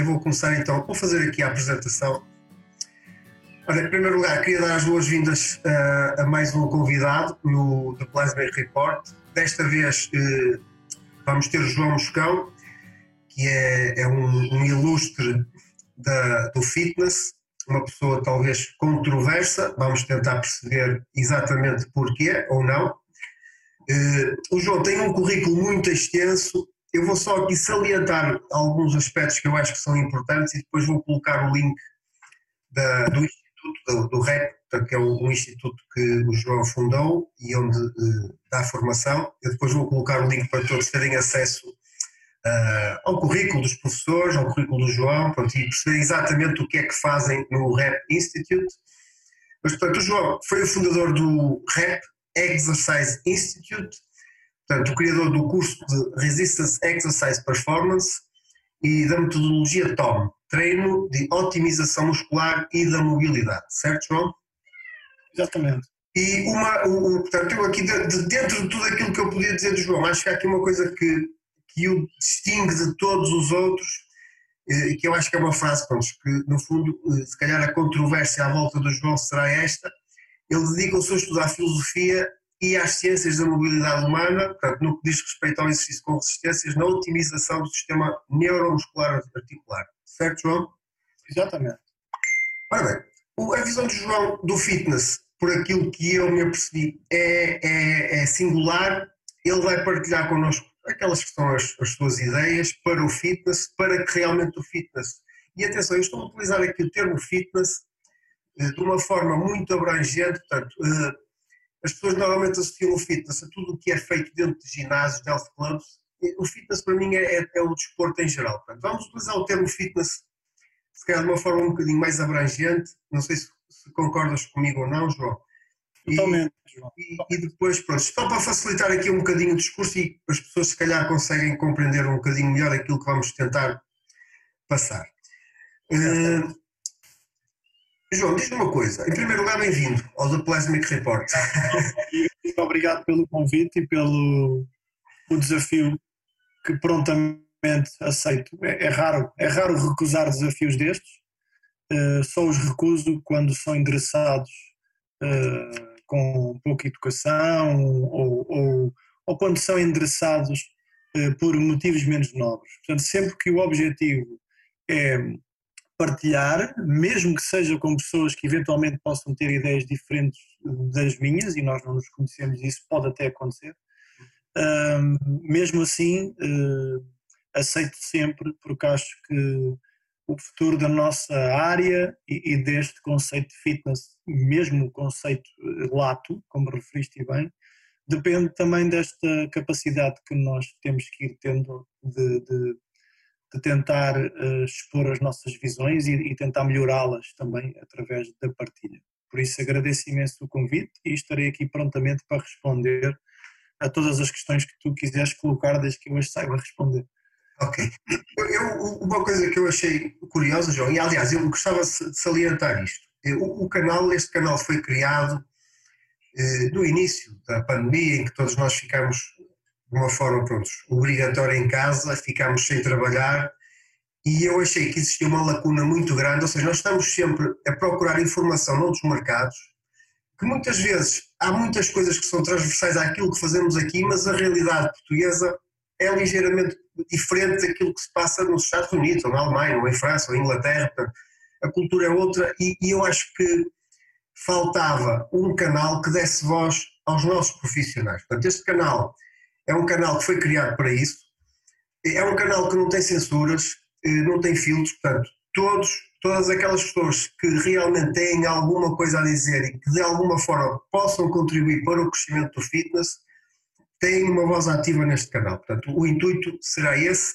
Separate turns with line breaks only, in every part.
eu vou começar então, vou fazer aqui a apresentação. Olha, em primeiro lugar, queria dar as boas-vindas uh, a mais um convidado no The Plasma Report. Desta vez uh, vamos ter o João Moscão, que é, é um, um, ilustre da, do fitness, uma pessoa talvez controversa, vamos tentar perceber exatamente porquê ou não. Uh, o João tem um currículo muito extenso, eu vou só aqui salientar alguns aspectos que eu acho que são importantes e depois vou colocar o link da, do Instituto, do, do REP, que é um instituto que o João fundou e onde uh, dá formação. Eu depois vou colocar o link para todos terem acesso uh, ao currículo dos professores, ao currículo do João, pronto, e perceber exatamente o que é que fazem no REP Institute. Mas, portanto, o João foi o fundador do REP Exercise Institute, portanto, o criador do curso de Resistance Exercise Performance e da metodologia TOM, treino de otimização muscular e da mobilidade, certo, João?
Exatamente.
E uma, o, portanto, eu aqui, de, de, dentro de tudo aquilo que eu podia dizer do João, acho que há aqui uma coisa que, que o distingue de todos os outros, eh, que eu acho que é uma frase, pronto, que no fundo, eh, se calhar a controvérsia à volta do João será esta, ele dedica o seu estudo à filosofia e às ciências da mobilidade humana, portanto, no que diz respeito ao exercício com resistências, na otimização do sistema neuromuscular articular. Certo, João?
Exatamente.
Ora bem, a visão do João do fitness, por aquilo que eu me apercebi, é, é, é singular. Ele vai partilhar connosco aquelas que são as, as suas ideias para o fitness, para que realmente o fitness. E atenção, eu estou a utilizar aqui o termo fitness eh, de uma forma muito abrangente, portanto, eh, as pessoas normalmente associam o fitness a tudo o que é feito dentro de ginásios, de health clubs. O fitness para mim é, é, é o desporto em geral. Portanto, vamos utilizar o termo fitness, se calhar de uma forma um bocadinho mais abrangente. Não sei se, se concordas comigo ou não, João.
Totalmente,
João. E, e, depois, pronto, só para facilitar aqui um bocadinho o discurso e as pessoas se calhar conseguem compreender um bocadinho melhor aquilo que vamos tentar passar. Uh, João, diz-me uma coisa. Em primeiro lugar, bem-vindo ao The Plasmic Report.
Muito obrigado pelo convite e pelo o desafio que prontamente aceito. É, é raro, é raro recusar desafios destes. Uh, só os recuso quando são endereçados uh, com pouca educação ou, ou, ou quando são endereçados uh, por motivos menos nobres. Portanto, sempre que o objetivo é partilhar, mesmo que seja com pessoas que eventualmente possam ter ideias diferentes das minhas, e nós não nos conhecemos, isso pode até acontecer. mesmo assim, uh, aceito sempre, porque acho que o futuro da nossa área e, e, deste conceito de fitness, mesmo o conceito lato, como referiste bem, depende também desta capacidade que nós temos que ir tendo de, de de tentar uh, expor as nossas visões e, e tentar melhorá-las também através da partilha. Por isso agradeço imenso o convite e estarei aqui prontamente para responder a todas as questões que tu quiseres colocar, desde que eu as saiba responder.
Ok. Eu, uma coisa que eu achei curiosa, João, e aliás eu gostava de salientar isto. O, o canal, este canal foi criado eh, no início da pandemia, em que todos nós ficamos de uma forma, pronto, obrigatória em casa, ficámos sem trabalhar e eu achei que existia uma lacuna muito grande, ou seja, nós estamos sempre a procurar informação noutros mercados, que muitas vezes há muitas coisas que são transversais àquilo que fazemos aqui, mas a realidade portuguesa é ligeiramente diferente daquilo que se passa nos Estados Unidos, ou na Alemanha, ou em França, ou em Inglaterra, a cultura é outra e, e eu acho que faltava um canal que desse voz aos nossos profissionais. Portanto, este canal é um canal que foi criado para isso. É um canal que não tem censuras, eh, não tem filtros, portanto, todos, todas aquelas pessoas que realmente têm alguma coisa a dizer e que de alguma forma possam contribuir para o crescimento do fitness, têm uma voz ativa neste canal. Portanto, o intuito será esse.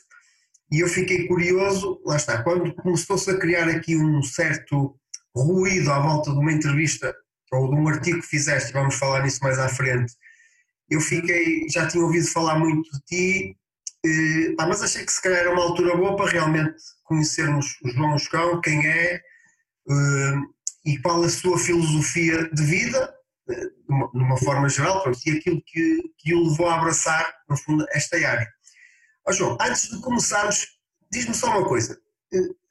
E eu fiquei curioso, lá está, quando começou-se a criar aqui um certo ruído à volta de uma entrevista ou de um artigo que fizeste, vamos falar nisso mais à frente, eu fiquei, já tinha ouvido falar muito de ti, eh, mas achei que se calhar era uma altura boa para realmente conhecermos o João Moscão, quem é eh, e qual a sua filosofia de vida, eh, de uma forma geral, pronto, e aquilo que, que o levou a abraçar, no fundo, esta área. Ó João, antes de começarmos, diz-me só uma coisa.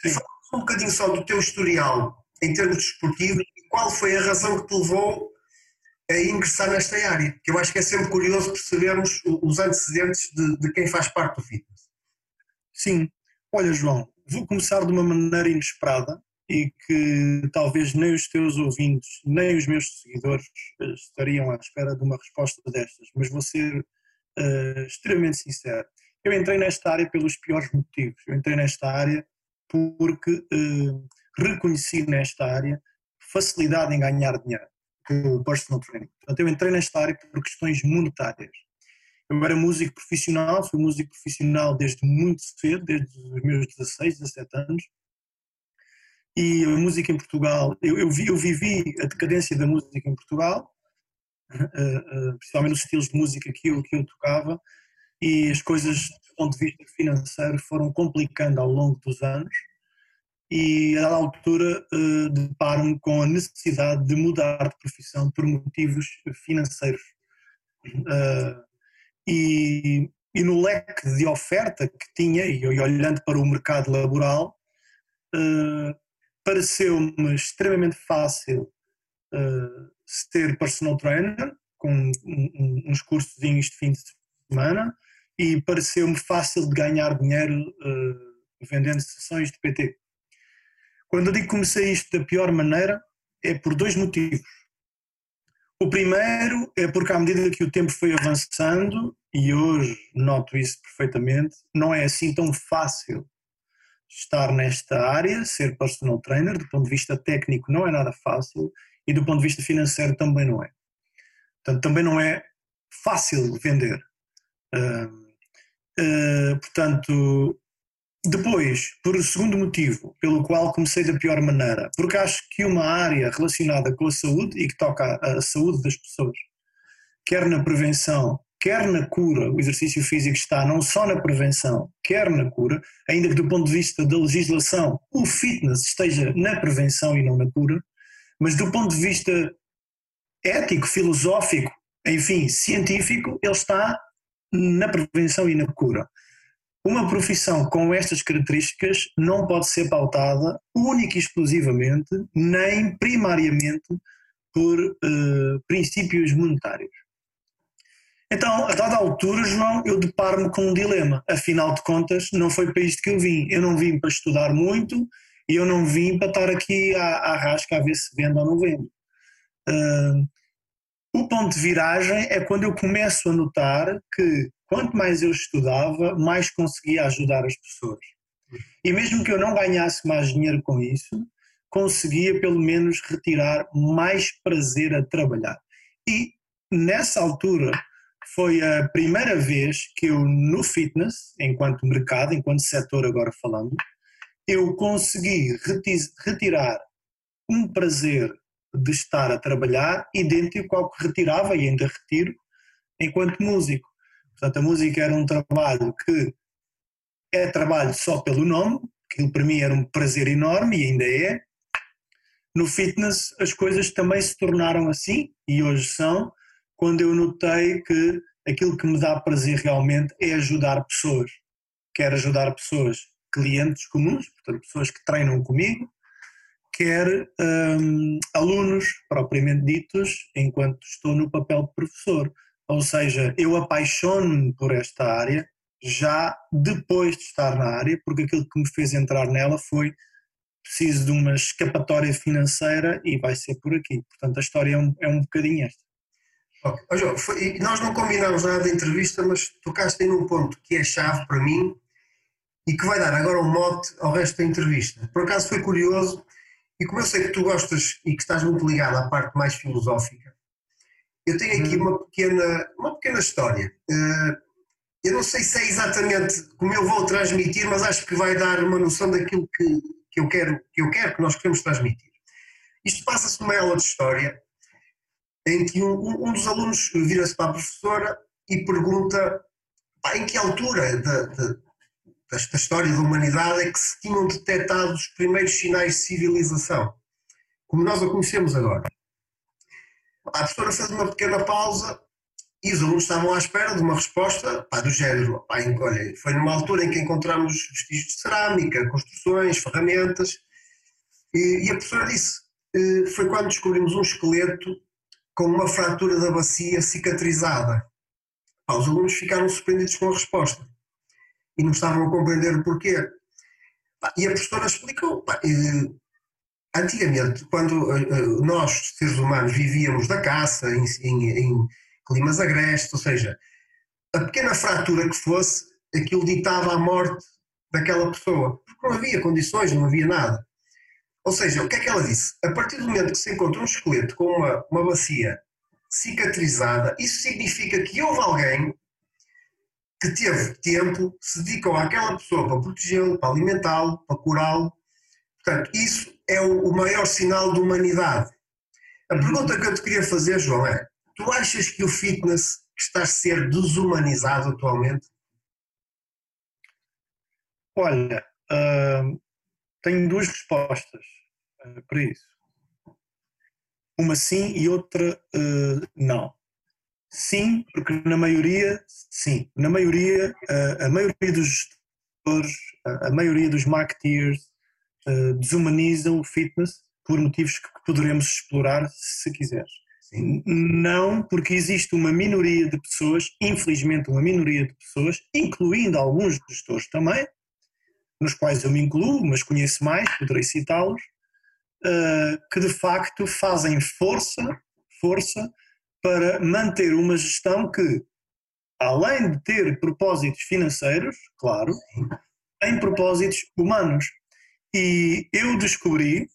Fala um bocadinho só do teu historial em termos desportivos e qual foi a razão que te levou a ingressar nesta área, que eu acho que é sempre curioso percebermos os antecedentes de, de quem faz parte do fitness.
Sim, olha João, vou começar de uma maneira inesperada e que talvez nem os teus ouvintes, nem os meus seguidores eh, estariam à espera de uma resposta destas, mas vou ser uh, extremamente sincero. Eu entrei nesta área pelos piores motivos. Eu entrei nesta área porque uh, reconheci nesta área facilidade em ganhar dinheiro com o personal training. Portanto, eu entrei nesta área por questões monetárias. Eu era músico profissional, fui músico profissional desde muito cedo, desde os meus 16, 17 anos. E a música em Portugal, eu, eu, vi, eu vivi a decadência da música em Portugal, uh, uh, principalmente nos estilos de música que eu, que eu tocava, e as coisas, do ponto de vista financeiro, foram complicando ao longo dos anos e a altura uh, deparo-me com a necessidade de mudar de profissão por motivos financeiros. Uh, e, e, no leque de oferta que tinha, e olhando para o mercado laboral, uh, pareceu-me extremamente fácil ser personal trainer, com uns cursos de fim de semana, e pareceu-me fácil de ganhar dinheiro vendendo sessões de PT. Quando eu digo que comecei isto da pior maneira, é por dois motivos. O primeiro é porque, à medida que o tempo foi avançando, e hoje noto isso perfeitamente, não é assim tão fácil estar nesta área, ser personal trainer, do ponto de vista técnico não é nada fácil e do ponto de vista financeiro também não é. Portanto, também não é fácil vender. Uh, uh, portanto, depois, por segundo motivo, pelo qual comecei da pior maneira, porque acho que uma área relacionada com a saúde e que toca a saúde das pessoas, quer na prevenção, quer na cura, o exercício físico está não só na prevenção, quer na cura, ainda que do ponto de vista da legislação o fitness esteja na prevenção e não na cura, mas do ponto de vista ético, filosófico, enfim, científico, ele está na prevenção e na cura. Uma profissão com estas características não pode ser pautada única e exclusivamente, nem primariamente, por uh, princípios monetários. Então, a dada altura, João, eu deparo-me com um dilema. Afinal de contas, não foi para isto que eu vim. Eu não vim para estudar muito e eu não vim para estar aqui à, à rasca a ver se vendo ou não vendo. Uh, o ponto de viragem é quando eu começo a notar que quanto mais eu estudava, mais conseguia ajudar as pessoas. E mesmo que eu não ganhasse mais dinheiro com isso, conseguia pelo menos retirar mais prazer a trabalhar. E nessa altura foi a primeira vez que eu no fitness, enquanto mercado, enquanto setor agora falando, eu consegui retirar um prazer de estar a trabalhar idêntico ao que retirava e ainda retiro enquanto músico. Portanto, a música era um trabalho que é trabalho só pelo nome, que para mim era um prazer enorme e ainda é. No fitness as coisas também se tornaram assim e hoje são, quando eu notei que aquilo que me dá prazer realmente é ajudar pessoas. Quero ajudar pessoas, clientes comuns, portanto pessoas que treinam comigo, quer um, alunos propriamente ditos, enquanto estou no papel de professor. Ou seja, eu apaixono-me por esta área já depois de estar na área, porque aquilo que me fez entrar nela foi preciso de uma escapatória financeira e vai ser por aqui. Portanto, a história é um, é um bocadinho esta.
Okay. Oh, João, foi, nós não combinámos nada da entrevista, mas tocaste num ponto que é chave para mim e que vai dar agora um mote ao resto da entrevista. Por acaso foi curioso, e como eu sei que tu gostas e que estás muito ligado à parte mais filosófica, eu tenho aqui uhum. uma pequena, uma pequena história. Uh, eu não sei se é exatamente como eu vou transmitir, mas acho que vai dar uma noção daquilo que, que, eu, quero, que eu quero, que nós queremos transmitir. Isto passa-se numa aula de história, em que um, um dos alunos vira-se para a professora e pergunta em que altura da, da, desta história da humanidade é que se tinham detectado os primeiros sinais de civilização, como nós a conhecemos agora. A professora fez uma pequena pausa e os alunos estavam à espera de uma resposta pá, do género. Pá, olha, foi numa altura em que encontramos vestígios de cerâmica, construções, ferramentas, e, e a professora disse: eh, foi quando descobrimos um esqueleto com uma fratura da bacia cicatrizada. Pá, os alunos ficaram surpreendidos com a resposta e não estavam a compreender o porquê. E a professora explicou. Eh, antigamente, quando eh, nós, seres humanos, vivíamos da caça, em, em, em climas agrestes, ou seja, a pequena fratura que fosse, aquilo ditava a morte daquela pessoa, porque não havia condições, não havia nada. Ou seja, o que é que ela disse? A partir do momento que se encontra um esqueleto com uma, uma bacia cicatrizada, isso significa que houve alguém que teve tempo, se dedicou àquela pessoa para protegê-lo, para alimentá-lo, para curá-lo. Portanto, isso é o, o maior sinal de humanidade. A pergunta que eu te queria fazer, João, é: Tu achas que o fitness está a ser desumanizado atualmente?
Olha, uh, tenho duas respostas uh, para isso. Uma sim e outra uh, não. Sim, porque na maioria, sim, na maioria, a maioria dos gestores, a maioria dos marketeers desumanizam o fitness por motivos que poderemos explorar se quiseres. Não, porque existe uma minoria de pessoas, infelizmente uma minoria de pessoas, incluindo alguns gestores também, nos quais eu me incluo, mas conheço mais, poderei citá-los, uh, que de facto fazem força, força para manter uma gestão que, além de ter propósitos financeiros, claro, tem propósitos humanos. E eu descobri,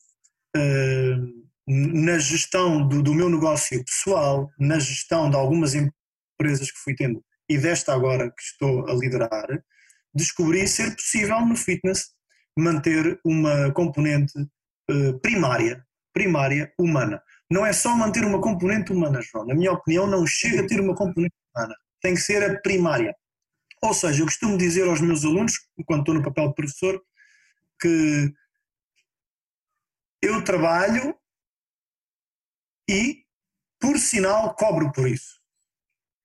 uh, na gestão do, do, meu negócio pessoal, na gestão de algumas empresas que fui tendo e desta agora que estou a liderar, descobri ser possível no fitness manter uma componente uh, primária, primária humana. Não é só manter uma componente humana, João. Na minha opinião, não chega a ter uma componente humana. Tem que ser a primária. Ou seja, eu costumo dizer aos meus alunos, quando estou no papel de professor, que eu trabalho e, por sinal, cobro por isso.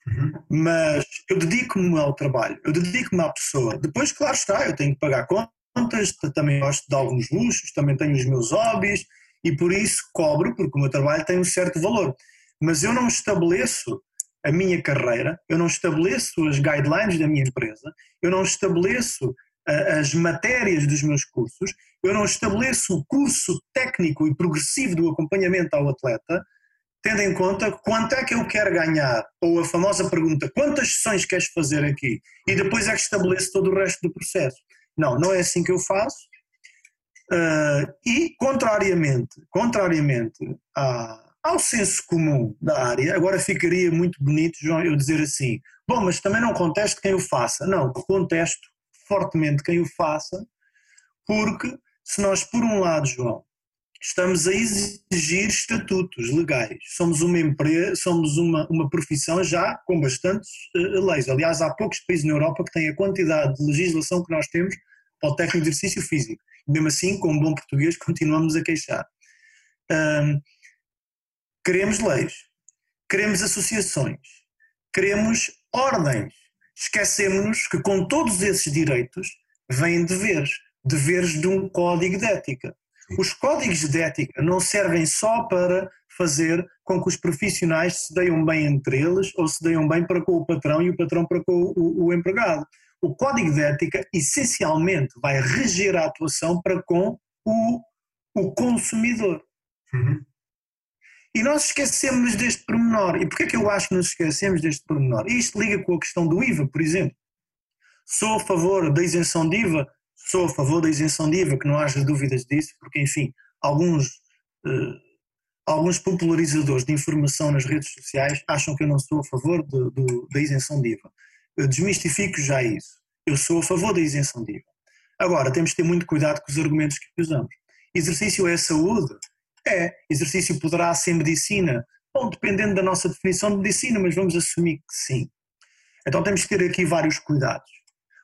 Uhum. Mas eu dedico-me ao trabalho, eu dedico-me à pessoa. Depois, claro está, eu tenho que pagar contas, também gosto de alguns luxos, também tenho os meus hobbies e por isso cobro, porque o meu trabalho tem um certo valor. Mas eu não estabeleço a minha carreira, eu não estabeleço as guidelines da minha empresa, eu não estabeleço as matérias dos meus cursos, eu não estabeleço o curso técnico e progressivo do acompanhamento ao atleta, tendo em conta quanto é que eu quero ganhar, ou a famosa pergunta, quantas sessões queres fazer aqui? E depois é que estabeleço todo o resto do processo. Não, não é assim que eu faço. Uh, e, contrariamente, contrariamente à, ao senso comum da área, agora ficaria muito bonito, João, eu dizer assim, bom, mas também não contesto quem o faça. Não, contesto fortemente quem o faça, porque se nós, por um lado, João, estamos a exigir estatutos legais. Somos uma empresa, somos uma, uma profissão já com bastantes uh, leis. Aliás, há poucos países na Europa que têm a quantidade de legislação que nós temos para o técnico de exercício físico. Mesmo assim, com um bom português, continuamos a queixar. Um, queremos leis, queremos associações, queremos ordens. Esquecemos-nos que com todos esses direitos vêm deveres, deveres de um código de ética. Os códigos de ética não servem só para fazer com que os profissionais se deem bem entre eles ou se deem bem para com o patrão e o patrão para com o, o, empregado. O código de ética essencialmente vai reger a atuação para com o, o consumidor. Uhum. E nós esquecemos deste pormenor. E porquê é que eu acho que nos esquecemos deste pormenor? Isto liga com a questão do IVA, por exemplo. Sou a favor da isenção de IVA Sou a favor da isenção de IVA, que não haja dúvidas disso, porque, enfim, alguns, uh, alguns popularizadores de informação nas redes sociais acham que eu não sou a favor de, de, da isenção de IVA. Eu desmistifico já isso. Eu sou a favor da isenção de IVA. Agora, temos de ter muito cuidado com os argumentos que usamos. Exercício é saúde? É. Exercício poderá ser medicina? Bom, dependendo da nossa definição de medicina, mas vamos assumir que sim. Então temos que ter aqui vários cuidados.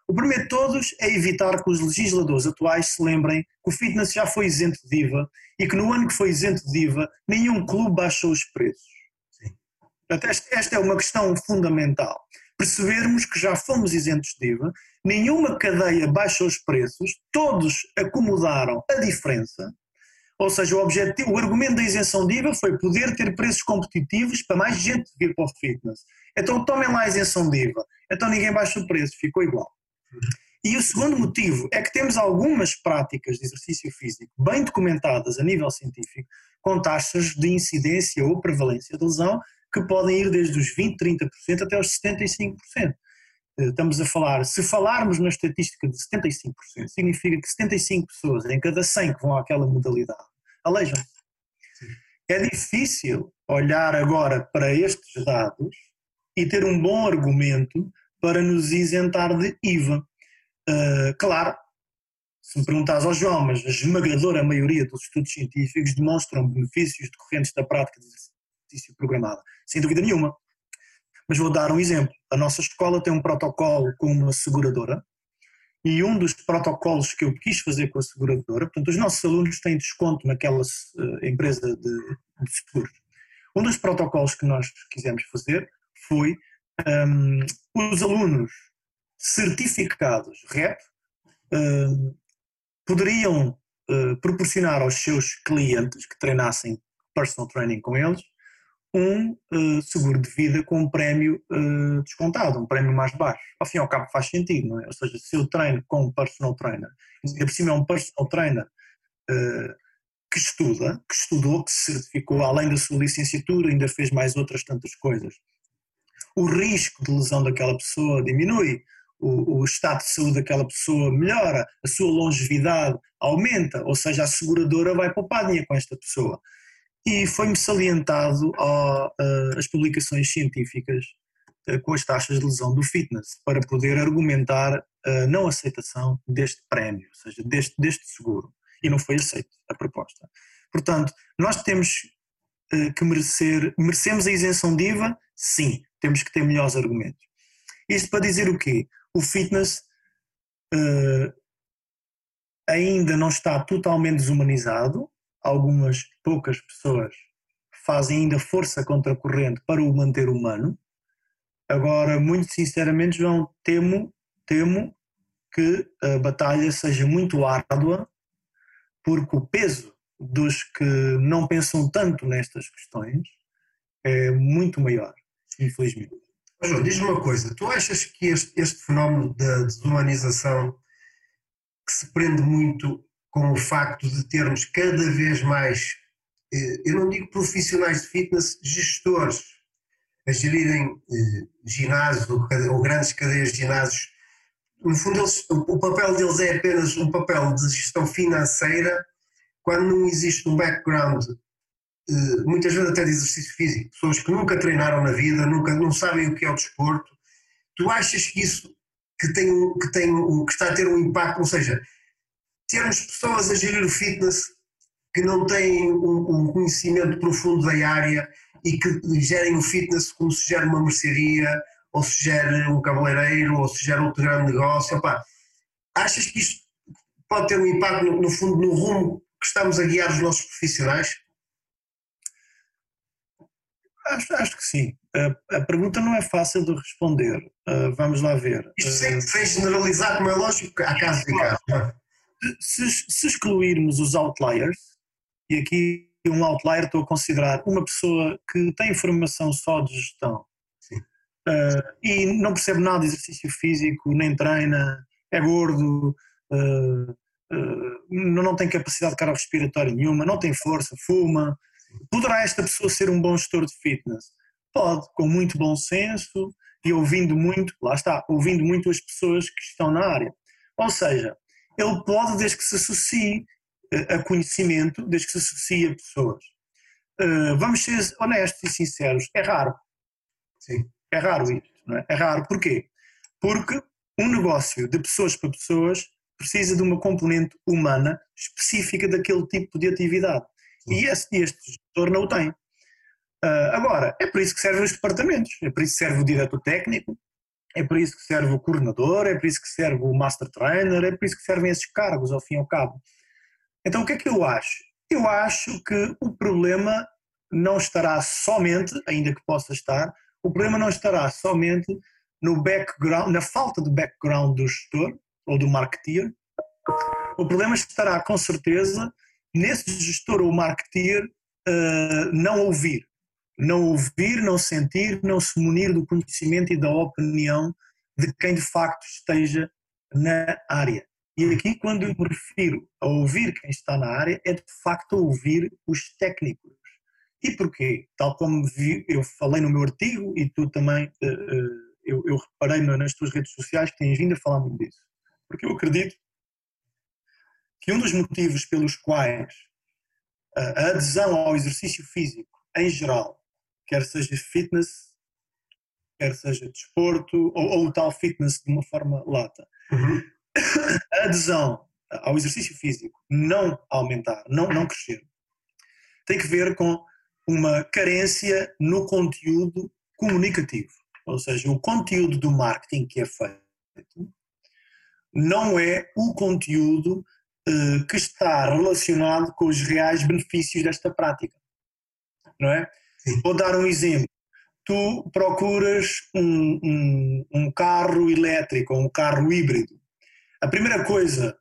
O primeiro de todos é evitar que os legisladores atuais se lembrem que o fitness já foi isento de IVA e que no ano que foi isento de IVA nenhum clube baixou os preços. Sim. Esta é uma questão fundamental. Percebermos que já fomos isentos de IVA, nenhuma cadeia baixa os preços, todos acomodaram a diferença, ou seja, o objetivo, o argumento da isenção de IVA foi poder ter preços competitivos para mais gente vir para o fitness. Então tomem lá a isenção de IVA. Então ninguém baixa o preço, ficou igual. E o segundo motivo é que temos algumas práticas de exercício físico bem documentadas a nível científico, com taxas de incidência ou prevalência de lesão que podem ir desde os 20, 30% até os 75%. Eh, estamos a falar, se falarmos na estatística de 75%, significa que 75 pessoas em cada 100 que vão àquela modalidade aleijam-se. É difícil olhar agora para estes dados e ter um bom argumento para nos isentar de IVA. Uh, claro, se me perguntares ao João, mas a esmagadora maioria dos estudos científicos demonstram benefícios decorrentes da prática exercício programada, sem dúvida nenhuma. Mas vou dar um exemplo. A nossa escola tem um protocolo com uma seguradora e um dos protocolos que eu quis fazer com a seguradora, portanto, os nossos alunos têm desconto naquela uh, empresa de, de seguros. Um dos protocolos que nós quisemos fazer foi um, os alunos certificados REP um, poderiam uh, proporcionar aos seus clientes que treinassem personal training com eles um uh, seguro de vida com um prémio uh, descontado, um prémio mais baixo. Ao fim e ao cabo faz sentido, não é? Ou seja, se eu treino com um personal trainer, e por cima é um personal trainer uh, que estuda, que estudou, que se certificou, além da sua licenciatura, ainda fez mais outras tantas coisas. O risco de lesão daquela pessoa diminui, o, o estado de saúde daquela pessoa melhora, a sua longevidade aumenta, ou seja, a seguradora vai poupar dinheiro com esta pessoa e foi-me salientado ó, as publicações científicas eh, com as taxas de lesão do fitness para poder argumentar a não aceitação deste prémio, ou seja, deste, deste seguro. E não foi aceito a proposta. Portanto, nós temos que merecer, merecemos a isenção de IVA? Sim, temos que ter melhores argumentos. Isto para dizer o quê? O fitness uh, ainda não está totalmente desumanizado, algumas poucas pessoas fazem ainda força contra a corrente para o manter humano. Agora, muito sinceramente, João, temo, temo que a batalha seja muito árdua, porque o peso dos que não pensam tanto nestas questões é muito maior, infelizmente.
João, diz-me uma coisa, tu achas que este, este fenómeno da desumanização que se prende muito com o facto de termos cada vez mais, eh, eu não digo profissionais de fitness, gestores a gerirem eh, ginásios ou, grandes cadeias de ginásios. No fundo, eles, o papel deles é apenas um papel de gestão financeira, quando não existe um background, eh, muitas vezes até de exercício físico, pessoas que nunca treinaram na vida, nunca não sabem o que é o desporto. Tu achas que isso que tem, que tem que está a ter um impacto, ou seja, termos pessoas a gerir o fitness que não têm um, um, conhecimento profundo da área e que gerem o fitness como se gera uma mercearia, ou se gera um cabeleireiro, ou se gera outro grande negócio. Opa, achas que isto pode ter um impacto, no, no fundo, no rumo que estamos a guiar os nossos profissionais?
Acho, acho que sim. A, a, pergunta não é fácil de responder. Uh, vamos lá ver.
Isto sem, uh, sem generalizar, como é lógico, há casos de casos.
Se, se excluirmos os outliers, e aqui um outlier estou a considerar uma pessoa que tem formação só de gestão uh, e não percebe nada de exercício físico, nem treina, é gordo, uh, uh, não tem capacidade cardiorrespiratória nenhuma, não tem força, fuma. Poderá esta pessoa ser um bom gestor de fitness? Pode, com muito bom senso e ouvindo muito, lá está, ouvindo muito as pessoas que estão na área. Ou seja, ele pode desde que se associe a conhecimento, desde que se associe a pessoas. Uh, vamos ser honestos e sinceros, é raro. Sim. É raro isto, não é? É raro, porquê? Porque um negócio de pessoas para pessoas precisa de uma componente humana específica daquele tipo de atividade. Sim. E este, este gestor não o tem. Uh, agora, é por isso que servem os departamentos, é por isso que serve o diretor técnico, é para isso que serve o coordenador, é para isso que serve o master trainer, é para isso que servem esses cargos, ao fim e ao cabo. Então, o que é que eu acho? Eu acho que o problema não estará somente, ainda que possa estar, o problema não estará somente no background, na falta de background do gestor ou do marketeer. O problema estará com certeza nesse gestor ou marketeer uh, não ouvir. Não ouvir, não sentir, não se munir do conhecimento e da opinião de quem de facto esteja na área. E aqui, quando eu me refiro a ouvir quem está na área, é de facto ouvir os técnicos. E porquê? Tal como vi, eu falei no meu artigo e tu também, uh, eu, eu, reparei nas tuas redes sociais que tens vindo a falar muito disso. Porque eu acredito que um dos motivos pelos quais a adesão ao exercício físico em geral, quer seja fitness, quer seja desporto, ou, ou o tal fitness de uma forma lata, uhum. a adesão ao exercício físico não aumentar, não, não crescer, tem que ver com uma carência no conteúdo comunicativo. Ou seja, o conteúdo do marketing que é feito não é o conteúdo eh, que está relacionado com os reais benefícios desta prática. Não é? Vou dar um exemplo. Tu procuras um, um, um carro elétrico ou um carro híbrido. A primeira coisa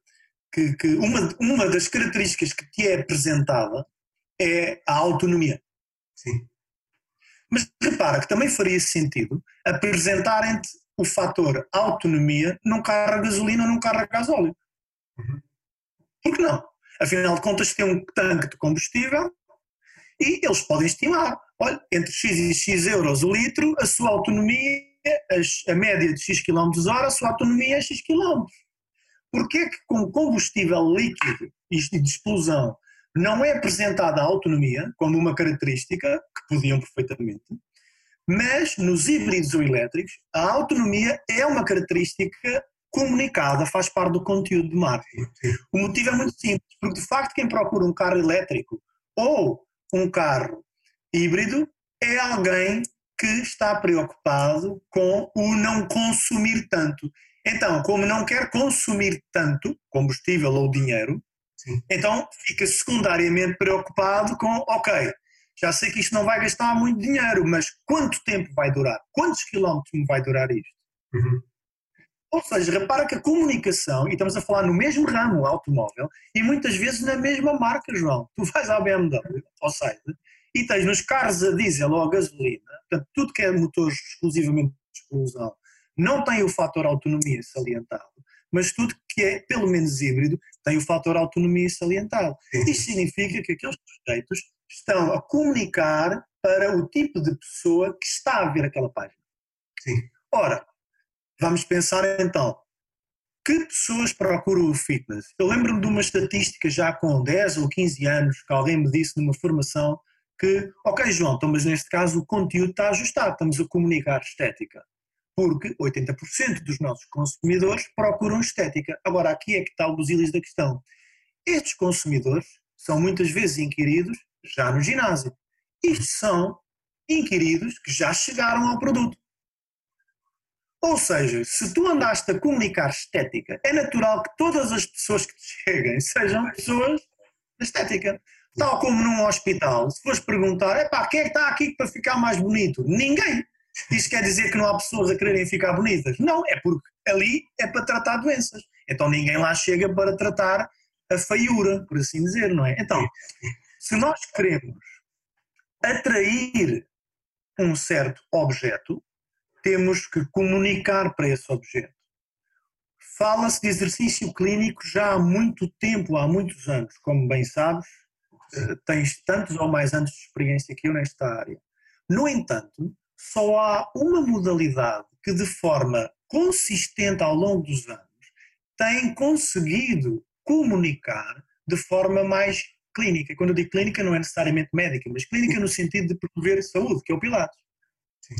que, que uma, uma das características que te é apresentada é a autonomia.
Sim.
Mas repara que também faria sentido apresentarem-te o fator autonomia num carro a gasolina ou num carro a gasóleo. Uhum. Por que não? Afinal de contas, tem um tanque de combustível e eles podem estimar. Olha, entre X e X euros o litro, a sua autonomia, a média de X km hora, a sua autonomia é X km. Porquê é que com combustível líquido e de explosão não é apresentada a autonomia como uma característica, que podiam perfeitamente, mas nos híbridos ou elétricos, a autonomia é uma característica comunicada, faz parte do conteúdo de marketing. O motivo é muito simples, porque de facto quem procura um carro elétrico ou um carro híbrido é alguém que está preocupado com o não consumir tanto. Então, como não quer consumir tanto combustível ou dinheiro, Sim. então fica secundariamente preocupado com, ok, já sei que isto não vai gastar muito dinheiro, mas quanto tempo vai durar? Quantos quilómetros me vai durar isto? Uhum. Ou seja, repara que a comunicação, e estamos a falar no mesmo ramo, automóvel, e muitas vezes na mesma marca, João. Tu vais à BMW, ao site, e tens nos carros a diesel ou a gasolina, portanto, tudo que é motores exclusivamente de explosão, não tem o fator autonomia salientado, mas tudo que é pelo menos híbrido tem o fator autonomia salientado. Isto significa que aqueles sujeitos estão a comunicar para o tipo de pessoa que está a ver aquela página.
Sim.
Ora, Vamos pensar então, que pessoas procuram o fitness? Eu lembro-me de uma estatística já com 10 ou 15 anos que alguém me disse numa formação que, ok João, então, mas neste caso o conteúdo está ajustado, estamos a comunicar estética. Porque 80% dos nossos consumidores procuram estética. Agora, aqui é que está o busilis da questão. Estes consumidores são muitas vezes inquiridos já no ginásio. Estes são inquiridos que já chegaram ao produto. Ou seja, se tu andaste a comunicar estética, é natural que todas as pessoas que te cheguem sejam pessoas da estética. Tal como num hospital, se fores perguntar, epá, quem é que está aqui para ficar mais bonito? Ninguém. Isso quer dizer que não há pessoas a quererem ficar bonitas? Não, é porque ali é para tratar doenças. Então ninguém lá chega para tratar a feiura, por assim dizer, não é? Então, se nós queremos atrair um certo objeto, temos que comunicar para esse objeto. Fala-se de exercício clínico já há muito tempo, há muitos anos, como bem sabes, tens tantos ou mais anos de experiência que eu nesta área. No entanto, só há uma modalidade que, de forma consistente ao longo dos anos, tem conseguido comunicar de forma mais clínica. Quando eu digo clínica, não é necessariamente médica, mas clínica no sentido de promover saúde, que é o Pilates. Sim.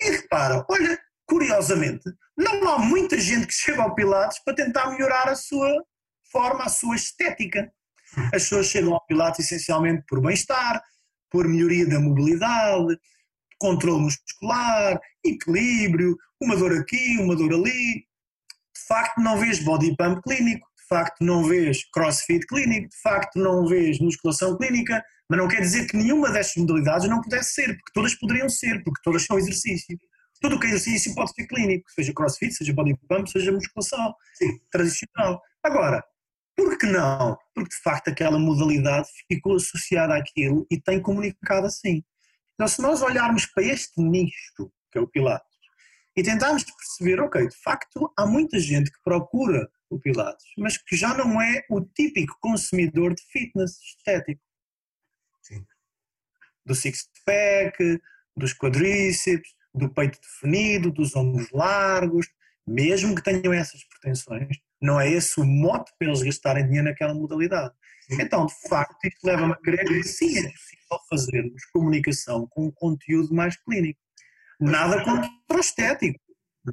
E repara, olha, curiosamente, não há muita gente que chega ao Pilates para tentar melhorar a sua forma, a sua estética. As pessoas chegam ao Pilates essencialmente por bem-estar, por melhoria da mobilidade, controle muscular, equilíbrio, uma dor aqui, uma dor ali. De facto, não vês body pump clínico, de facto, não vês crossfit clínico, de facto, não vês musculação clínica, Mas não quer dizer que nenhuma destas modalidades não pudesse ser, porque todas poderiam ser, porque todas são exercício. Tudo o que é exercício pode ser clínico, seja crossfit, seja body pump, seja musculação Sim. tradicional. Agora, por que não? Porque de facto aquela modalidade ficou associada àquilo e tem comunicado assim. Então, se nós olharmos para este nicho, que é o Pilates, e tentarmos perceber, ok, de facto há muita gente que procura o Pilates, mas que já não é o típico consumidor de fitness estético. Sim. Do six-pack, dos quadríceps, do peito definido, dos ombros largos, mesmo que tenham essas pretensões, não é esse o mote para eles gastarem dinheiro naquela modalidade. Então, de facto, isto leva-me a crer que sim, é possível fazermos comunicação com um conteúdo mais clínico. Nada contra o estético.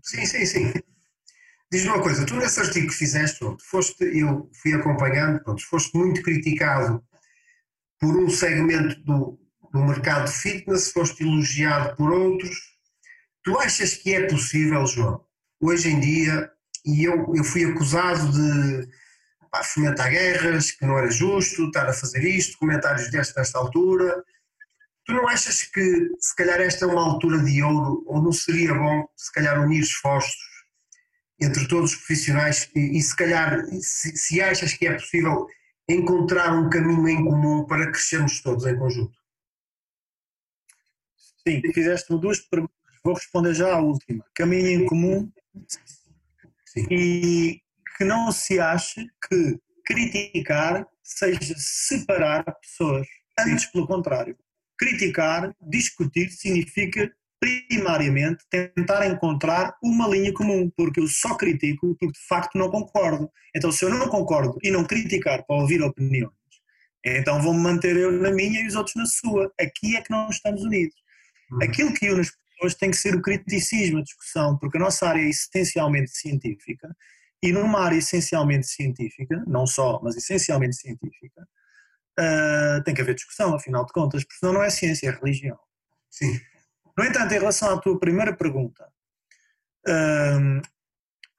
Sim, sim, sim. Diz-me uma coisa, tu nesse artigo que fizeste, pronto, foste, eu fui acompanhando, pronto, foste muito criticado por um segmento do, do mercado de fitness, foste elogiado por outros. Tu achas que é possível, João, hoje em dia, e eu, eu fui acusado de pá, fomentar guerras, que não era justo estar a fazer isto, comentários destes nesta altura. Tu não achas que se calhar esta é uma altura de ouro, ou não seria bom se calhar unir esforços entre todos os profissionais e, e se calhar, se, se, achas que é possível encontrar um caminho em comum para crescermos todos em conjunto?
Sim, fizeste-me duas perguntas. Vou responder já à última. Caminho em comum Sim. e que não se ache que criticar seja separar pessoas. Antes, Sim. pelo contrário. Criticar, discutir, significa primariamente tentar encontrar uma linha comum, porque eu só critico porque de facto não concordo. Então, se eu não concordo e não criticar para ouvir opiniões, então vou-me manter eu na minha e os outros na sua. Aqui é que não estamos unidos. Uhum. Aquilo que une as pessoas tem que ser o criticismo, a discussão, porque a nossa área é essencialmente científica e numa área essencialmente científica, não só, mas essencialmente científica, uh, tem que haver discussão, afinal de contas, porque senão não é ciência, é religião.
Sim.
No entanto, em relação à tua primeira pergunta, uh,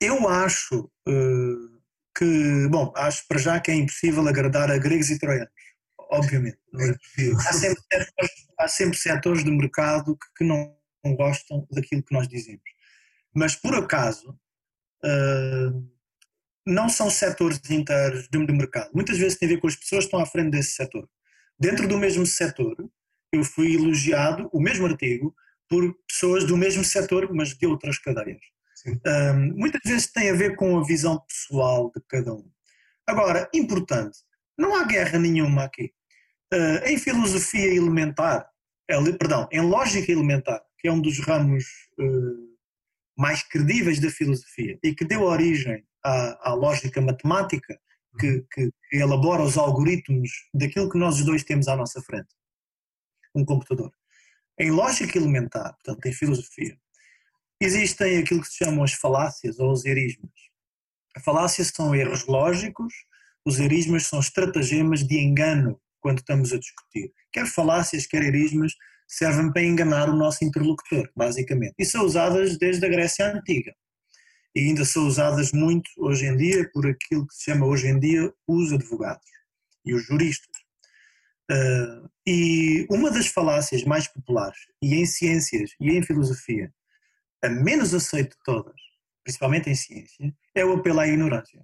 eu acho uh, que, bom, acho para já que é impossível agradar a gregos e troianos, obviamente. É? É há, sempre setores, há sempre setores do mercado que, que não gostam daquilo que nós dizemos. Mas, por acaso, uh, não são setores inteiros de, de mercado. Muitas vezes tem a ver com as pessoas que estão à frente desse setor. Dentro do mesmo setor, eu fui elogiado, o mesmo artigo, por pessoas do mesmo setor, mas de outras cadeias. Um, muitas vezes tem a ver com a visão pessoal de cada um. Agora, importante, não há guerra nenhuma aqui. Uh, em filosofia elementar, é, perdão, em lógica elementar, que é um dos ramos uh, mais credíveis da filosofia e que deu origem à, à lógica matemática que, que, elabora os algoritmos daquilo que nós dois temos à nossa frente. Um computador. Em lógica elementar, portanto, em filosofia, existem aquilo que se chamam as falácias ou os erismas. A falácia são erros lógicos, os erismas são estratagemas de engano quando estamos a discutir. Quer falácias, quer erismas, servem para enganar o nosso interlocutor, basicamente. E são usadas desde a Grécia Antiga. E ainda são usadas muito hoje em dia por aquilo que se chama hoje em dia os advogados e os juristas. Uh, e uma das falácias mais populares, e em ciências e em filosofia, a menos aceita de todas, principalmente em ciência, é o apelo à ignorância.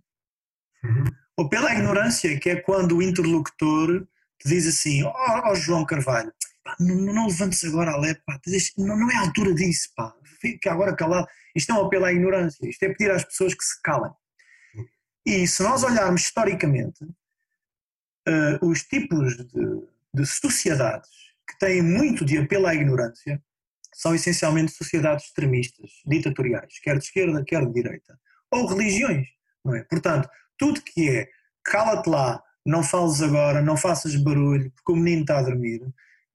Uhum. O apelo à ignorância, que é quando o interlocutor te diz assim: Ó oh, oh, João Carvalho, pá, não, não levantes agora a lepe, pá, não, não é a altura disso, pá, fica agora calado. Isto é um apelo à ignorância, isto é pedir às pessoas que se calem. E se nós olharmos historicamente, uh, os tipos de, de sociedades que têm muito de apelo à ignorância são essencialmente sociedades extremistas, ditatoriais, quer de esquerda, quer de direita, ou religiões, não é? Portanto, tudo que é cala-te lá, não fales agora, não faças barulho, porque o menino está a dormir,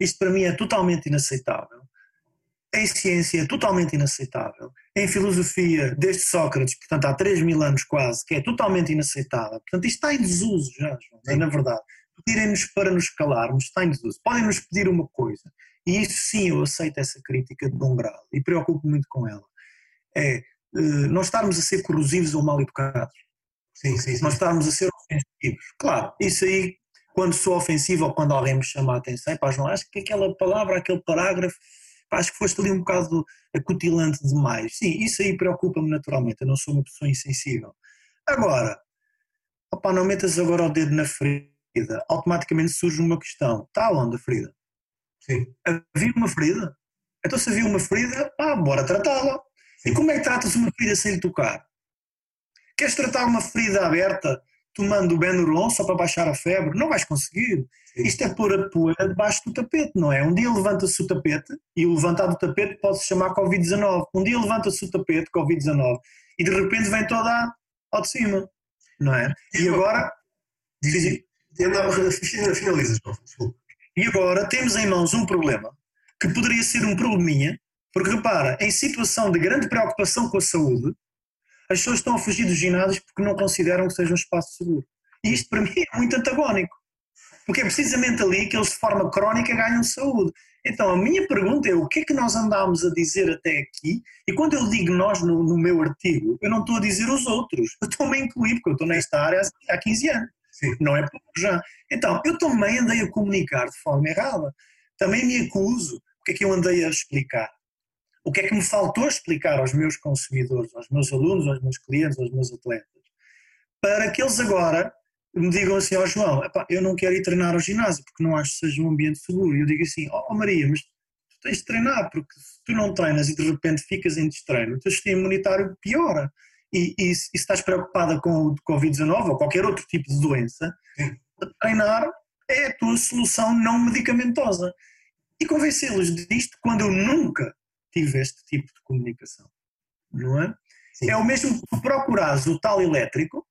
isto para mim é totalmente inaceitável. Em ciência é totalmente inaceitável. Em filosofia, desde Sócrates, portanto há 3 mil anos quase, que é totalmente inaceitável. Portanto, isto está em desuso já, João, é na verdade. Pedirem-nos para nos calarmos, está em desuso. Podem-nos pedir uma coisa, e isso sim eu aceito essa crítica de bom grado e preocupo muito com ela. É uh, não estarmos a ser corrosivos ou mal educados.
Sim, sim, sim.
Não estarmos a ser ofensivos. Claro, isso aí quando sou ofensivo ou quando alguém me chama a atenção, pá, João, acho que aquela palavra, aquele parágrafo, pá, acho que foste ali um bocado acutilante demais. Sim, isso aí preocupa-me naturalmente, eu não sou uma pessoa insensível. Agora, opá, não metas agora o dedo na ferida, automaticamente surge uma questão, está onde a ferida?
Sim.
Havia uma ferida? Então se havia uma ferida, pá, bora tratá-la. E como é que tratas uma ferida sem lhe tocar? Queres tratar uma ferida aberta tomando o Benuron só para baixar a febre? Não vais conseguir. Isto é pôr a poeira debaixo do tapete, não é? Um dia levanta-se o tapete e o levantar do tapete pode-se chamar Covid-19. Um dia levanta-se o tapete, Covid-19, e de repente vem toda ao de cima, não é? E agora.
Finaliza, João.
E agora temos em mãos um problema que poderia ser um probleminha, porque repara, em situação de grande preocupação com a saúde, as pessoas estão a fugir dos ginásios porque não consideram que seja um espaço seguro. E isto para mim é muito antagónico, porque é precisamente ali que eles de forma crónica ganham saúde. Então a minha pergunta é o que é que nós andámos a dizer até aqui? E quando eu digo nós no, no meu artigo, eu não estou a dizer os outros, eu estou-me a incluir, porque eu estou nesta área há 15 anos. Sim. Não é pouco já. Então, eu também andei a comunicar de forma errada. Também me acuso. O que é que eu andei a explicar? O que é que me faltou explicar aos meus consumidores, aos meus alunos, aos meus clientes, aos meus atletas? Para que eles agora me digam assim, ó oh, João, eu não quero ir treinar ao ginásio porque não acho que seja um ambiente seguro. E eu digo assim, ó oh, Maria, mas tu tens de treinar porque se tu não treinas e de repente ficas em destreino, o teu sistema imunitário piora. E, e, e se estás preocupada com o Covid-19 ou qualquer outro tipo de doença, treinar é a tua solução não medicamentosa. E convencê-los disto quando eu nunca tive este tipo de comunicação. Não é? Sim. É o mesmo que procurares o tal elétrico,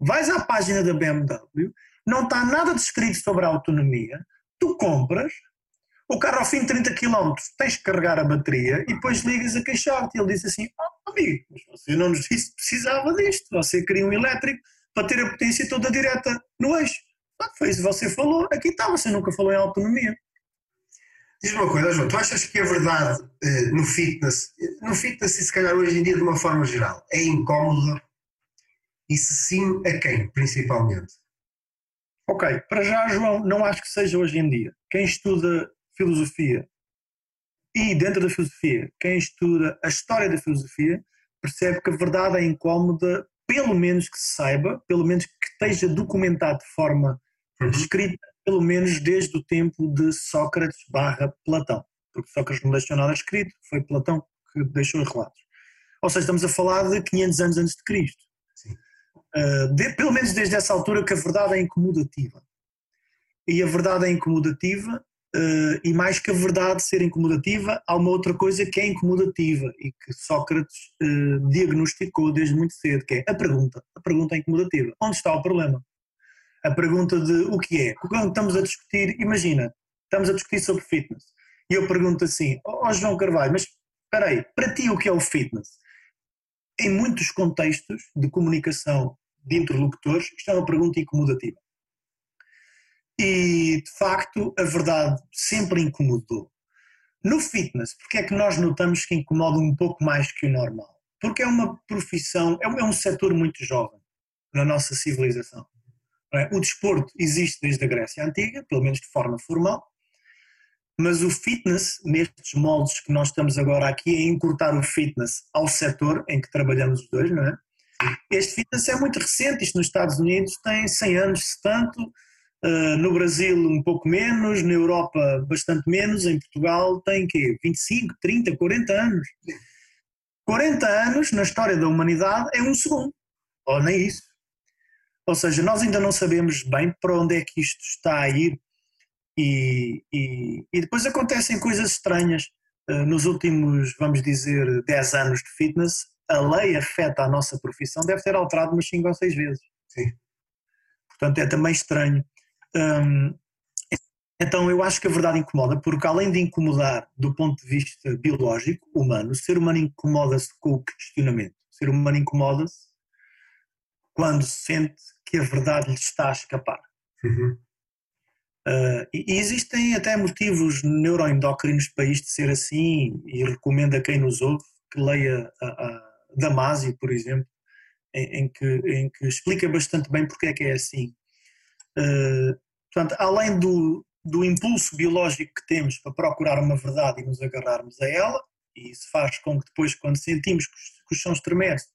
vais à página da BMW, não está nada descrito sobre a autonomia, tu compras, o carro ao fim de 30 km tens que carregar a bateria e depois ligas a queixar-te. Ele diz assim: oh, amigo, você não nos disse que precisava disto, você queria um elétrico para ter a potência toda direta no eixo. Ah, foi isso que você falou, aqui está, você nunca falou em autonomia.
Diz uma coisa, João, tu achas que a verdade eh, no fitness, no fitness e se calhar hoje em dia de uma forma geral, é incómoda? E se sim, a quem, principalmente?
Ok, para já, João, não acho que seja hoje em dia. Quem estuda filosofia e dentro da filosofia, quem estuda a história da filosofia, percebe que a verdade é incómoda, pelo menos que se saiba, pelo menos que esteja documentado de forma uhum. escrita pelo menos desde o tempo de Sócrates barra Platão, porque Sócrates não deixou nada escrito, foi Platão que deixou os relatos. Ou seja, estamos a falar de 500 anos antes de Cristo. Uh, de, pelo menos desde essa altura que a verdade é incomodativa. E a verdade é incomodativa, uh, e mais que a verdade ser incomodativa, há uma outra coisa que é incomodativa e que Sócrates uh, diagnosticou desde muito cedo, que é a pergunta. A pergunta é incomodativa. Onde está o problema? A pergunta de o que é. Quando estamos a discutir, imagina, estamos a discutir sobre fitness, e eu pergunto assim, ó oh, João Carvalho, mas espera aí, para ti o que é o fitness? Em muitos contextos de comunicação de interlocutores, isto é uma pergunta incomodativa. E, de facto, a verdade sempre incomodou. No fitness, porque é que nós notamos que incomoda um pouco mais que o normal? Porque é uma profissão, é um, é um setor muito jovem na nossa civilização. É? O desporto existe desde a Grécia Antiga, pelo menos de forma formal, mas o fitness, nestes moldes que nós estamos agora aqui, a encurtar o fitness ao setor em que trabalhamos os dois, não é? Este fitness é muito recente, isto nos Estados Unidos tem 100 anos, se tanto, uh, no Brasil um pouco menos, na Europa bastante menos, em Portugal tem quê? 25, 30, 40 anos. 40 anos na história da humanidade é um segundo, ou nem isso. Ou seja, nós ainda não sabemos bem para onde é que isto está a ir e, e, e depois acontecem coisas estranhas. Uh, nos últimos, vamos dizer, 10 anos de fitness, a lei afeta a nossa profissão, deve ter alterado umas 5 ou 6 vezes.
Sim.
Portanto, é também estranho. Um, então, eu acho que a verdade incomoda, porque além de incomodar do ponto de vista biológico, humano, o ser humano incomoda-se com o questionamento. O ser humano incomoda-se quando sente que a verdade lhe está a escapar.
Uhum.
Uh, e, existem até motivos neuroendócrinos para isto ser assim, e recomendo a quem nos ouve que leia a, a Damasio, por exemplo, em, em, que, em que explica bastante bem porque é que é assim. Uh, portanto, além do, do impulso biológico que temos para procurar uma verdade e nos agarrarmos a ela, e isso faz com que depois, quando sentimos que, que o chão estremece,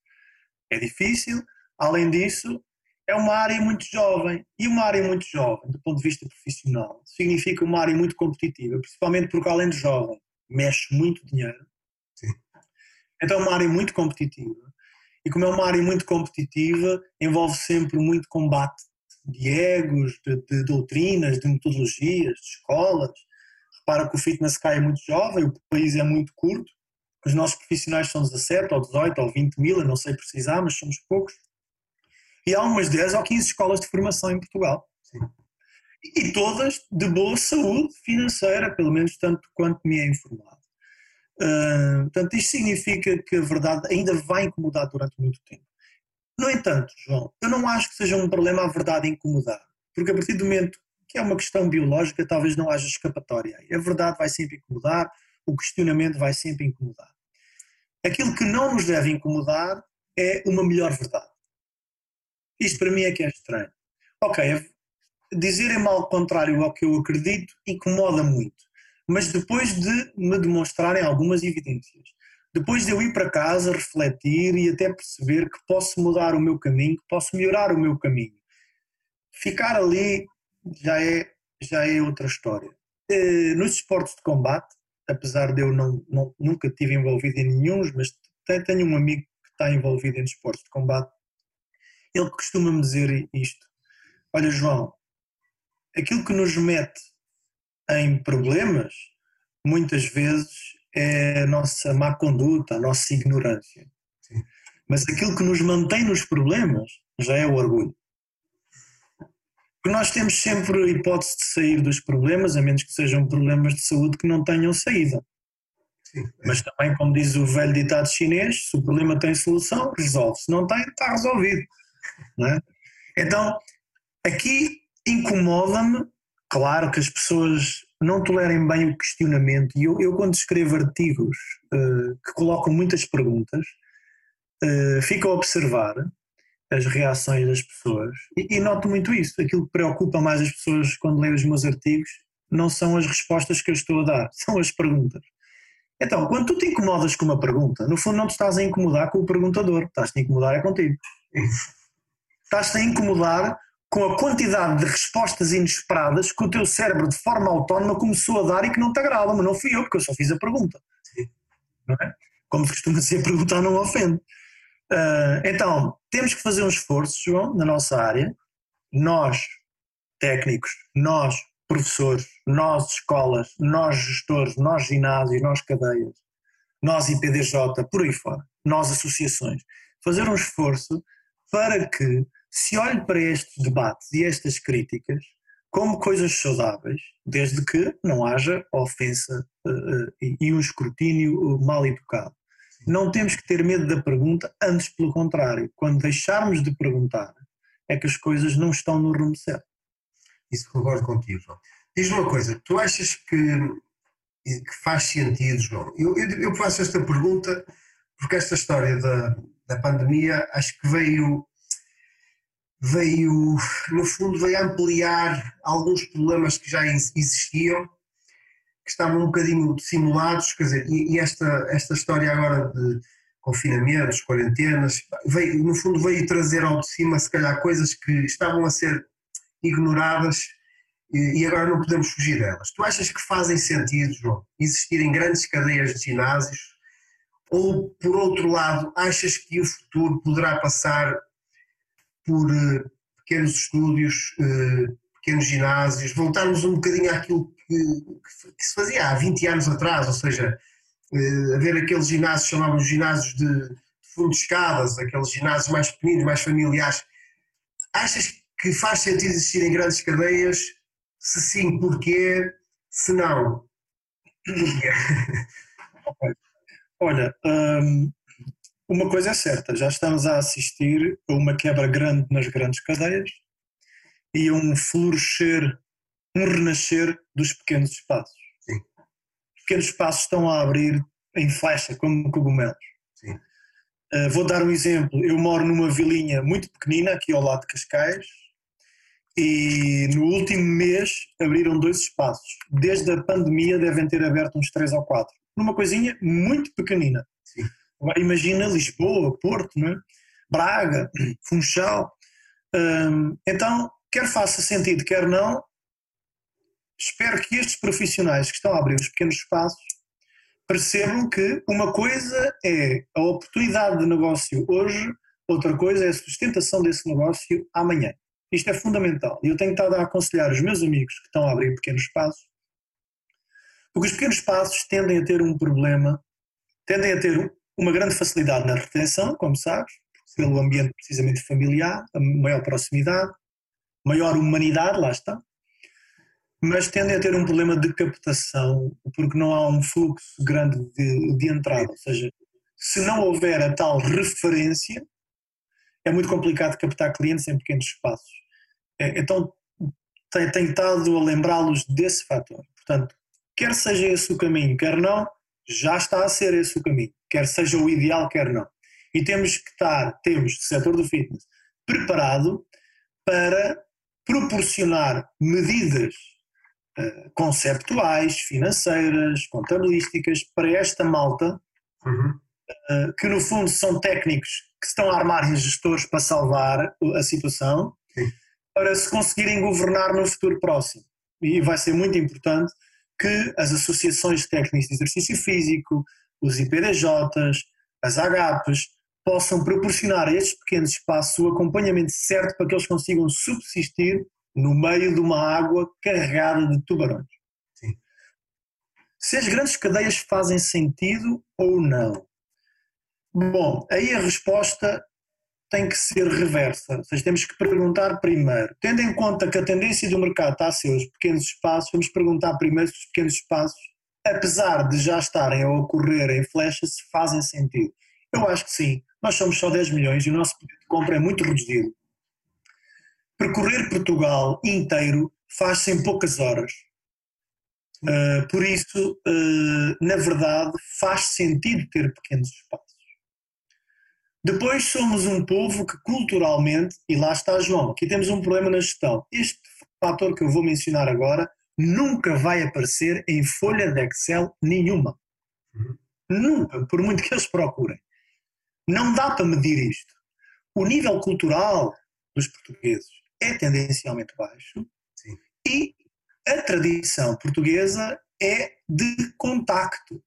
é difícil. Além disso, é uma área muito jovem. E uma área muito jovem, do ponto de vista profissional, significa uma área muito competitiva, principalmente porque, além de jovem, mexe muito dinheiro. Sim. Então, é uma área muito competitiva. E como é uma área muito competitiva, envolve sempre muito combate de egos, de, de doutrinas, de metodologias, de escolas. Repara que o fitness cai é muito jovem, o país é muito curto, os nossos profissionais são 17 ou 18 ou 20 mil, eu não sei precisar, mas somos poucos. E há umas 10 ou 15 escolas de formação em Portugal. Sim. E todas de boa saúde financeira, pelo menos tanto quanto me é informado. Uh, portanto, isto significa que a verdade ainda vai incomodar durante muito tempo. No entanto, João, eu não acho que seja um problema a verdade incomodar, porque a partir do momento que é uma questão biológica, talvez não haja escapatória. A verdade vai sempre incomodar, o questionamento vai sempre incomodar. Aquilo que não nos deve incomodar é uma melhor verdade. Isto para mim é que é estranho. Ok, dizer em mal contrário ao que eu acredito incomoda muito, mas depois de me demonstrarem algumas evidências, depois de eu ir para casa, refletir e até perceber que posso mudar o meu caminho, que posso melhorar o meu caminho, ficar ali já é, já é outra história. Eh, nos esportes de combate, apesar de eu não, não, nunca tive envolvido em nenhum, mas tenho um amigo que está envolvido em esportes de combate, ele costuma-me dizer isto. Olha, João, aquilo que nos mete em problemas, muitas vezes, é a nossa má conduta, a nossa ignorância. Sim. Mas aquilo que nos mantém nos problemas já é o orgulho. Porque nós temos sempre a hipótese de sair dos problemas, a menos que sejam problemas de saúde que não tenham saída. Sim. Mas também, como diz o velho ditado chinês, se o problema tem solução, resolve. Se não tem, está resolvido. É? Então, aqui incomoda-me, claro que as pessoas não tolerem bem o questionamento, e eu, eu quando escrevo artigos uh, que colocam muitas perguntas, uh, fico a observar as reações das pessoas e, e, noto muito isso. Aquilo que preocupa mais as pessoas quando leem os meus artigos não são as respostas que eu estou a dar, são as perguntas. Então, quando tu te incomodas com uma pergunta, no fundo não te estás a incomodar com o perguntador, estás-te a incomodar é contigo. Estás-te a incomodar com a quantidade de respostas inesperadas que o teu cérebro, de forma autónoma, começou a dar e que não te agrada, mas não fui eu, porque eu só fiz a pergunta. É? Como se costuma dizer, perguntar não ofende. Uh, então, temos que fazer um esforço, João, na nossa área, nós, técnicos, nós, professores, nós, escolas, nós, gestores, nós, ginásios, nós, cadeias, nós, IPDJ, por aí fora, nós, associações, fazer um esforço para que se olhe para estes debates e estas críticas como coisas saudáveis, desde que não haja ofensa uh, uh, e, um escrutínio mal educado. Não temos que ter medo da pergunta, antes pelo contrário, quando deixarmos de perguntar, é que as coisas não estão no rumo certo.
Isso concordo contigo, João. Diz-me uma coisa, tu achas que, que faz sentido, João? Eu, eu, eu, faço esta pergunta porque esta história da, da pandemia acho que veio, veio, no fundo, veio ampliar alguns problemas que já existiam que estavam um bocadinho dissimulados, quer dizer, e, e esta, esta história agora de confinamentos, quarentenas, veio, no fundo veio trazer ao de cima, se calhar, coisas que estavam a ser ignoradas e, e agora não podemos fugir delas. Tu achas que fazem sentido, João, existirem grandes cadeias de ginásios? Ou, por outro lado, achas que o futuro poderá passar por uh, pequenos estúdios, uh, pequenos ginásios, voltarmos um bocadinho àquilo que, que, se fazia há 20 anos atrás, ou seja, uh, haver aqueles ginásios, chamavam ginásios de, de fundo de escadas, aqueles ginásios mais pequeninos, mais familiares. Achas que faz sentido existir em grandes cadeias? Se sim, porquê? Se não, porquê?
Olha, hum, uma coisa é certa, já estamos a assistir a uma quebra grande nas grandes cadeias e a um florescer um renascer dos pequenos espaços. Sim. Os pequenos espaços estão a abrir em faixa, como cogumelos. Uh, vou dar um exemplo. Eu moro numa vilinha muito pequenina, aqui ao lado de Cascais, e no último mês abriram dois espaços. Desde a pandemia devem ter aberto uns três ou quatro. Numa coisinha muito pequenina. Sim. Imagina Lisboa, Porto, né? Braga, Funchal. Hum, então, quer faça sentido, quer não, espero que estes profissionais que estão a abrir os pequenos espaços percebam que uma coisa é a oportunidade de negócio hoje, outra coisa é a sustentação desse negócio amanhã. Isto é fundamental. E eu tenho estado a aconselhar os meus amigos que estão a abrir pequenos espaços, porque os pequenos espaços tendem a ter um problema, tendem a ter uma grande facilidade na retenção, como sabes, pelo ambiente precisamente familiar, maior proximidade, maior humanidade, lá está, mas tendem a ter um problema de captação, porque não há um fluxo grande de, de entrada, ou seja, se não houver a tal referência, é muito complicado captar clientes em pequenos espaços. É, então, tenho, estado a lembrá-los desse fator. Portanto, quer seja esse o caminho, quer não, já está a ser esse o caminho. Quer seja o ideal, quer não. E temos que estar, temos, o setor do fitness, preparado para proporcionar medidas uh, conceptuais, financeiras, contabilísticas para esta malta, uhum. uh, que no fundo são técnicos que estão a armar gestores para salvar a situação, Sim. para se conseguirem governar no futuro próximo. E vai ser muito importante que as associações técnicas de exercício físico, os IPDJs, as AGAPs, possam proporcionar a estes pequenos espaços o acompanhamento certo para que eles consigam subsistir no meio de uma água carregada de tubarões. Sim. Se as grandes cadeias fazem sentido ou não? Bom, aí a resposta tem que ser reversa. Ou seja, temos que perguntar primeiro. Tendo em conta que a tendência do mercado está a ser os pequenos espaços, vamos perguntar primeiro se os pequenos espaços, apesar de já estarem a ocorrer em flecha, se fazem sentido. Eu acho que sim. Nós somos só 10 milhões e o nosso poder de compra é muito reduzido. Percorrer Portugal inteiro faz-se em poucas horas. Uh, por isso, uh, na verdade, faz sentido ter pequenos espaços. Depois somos um povo que culturalmente, e lá está João, aqui temos um problema na gestão. Este fator que eu vou mencionar agora nunca vai aparecer em folha de Excel nenhuma. Uhum. Nunca, por muito que eles procurem. Não dá para medir isto. O nível cultural dos portugueses é tendencialmente baixo Sim. e a tradição portuguesa é de contacto,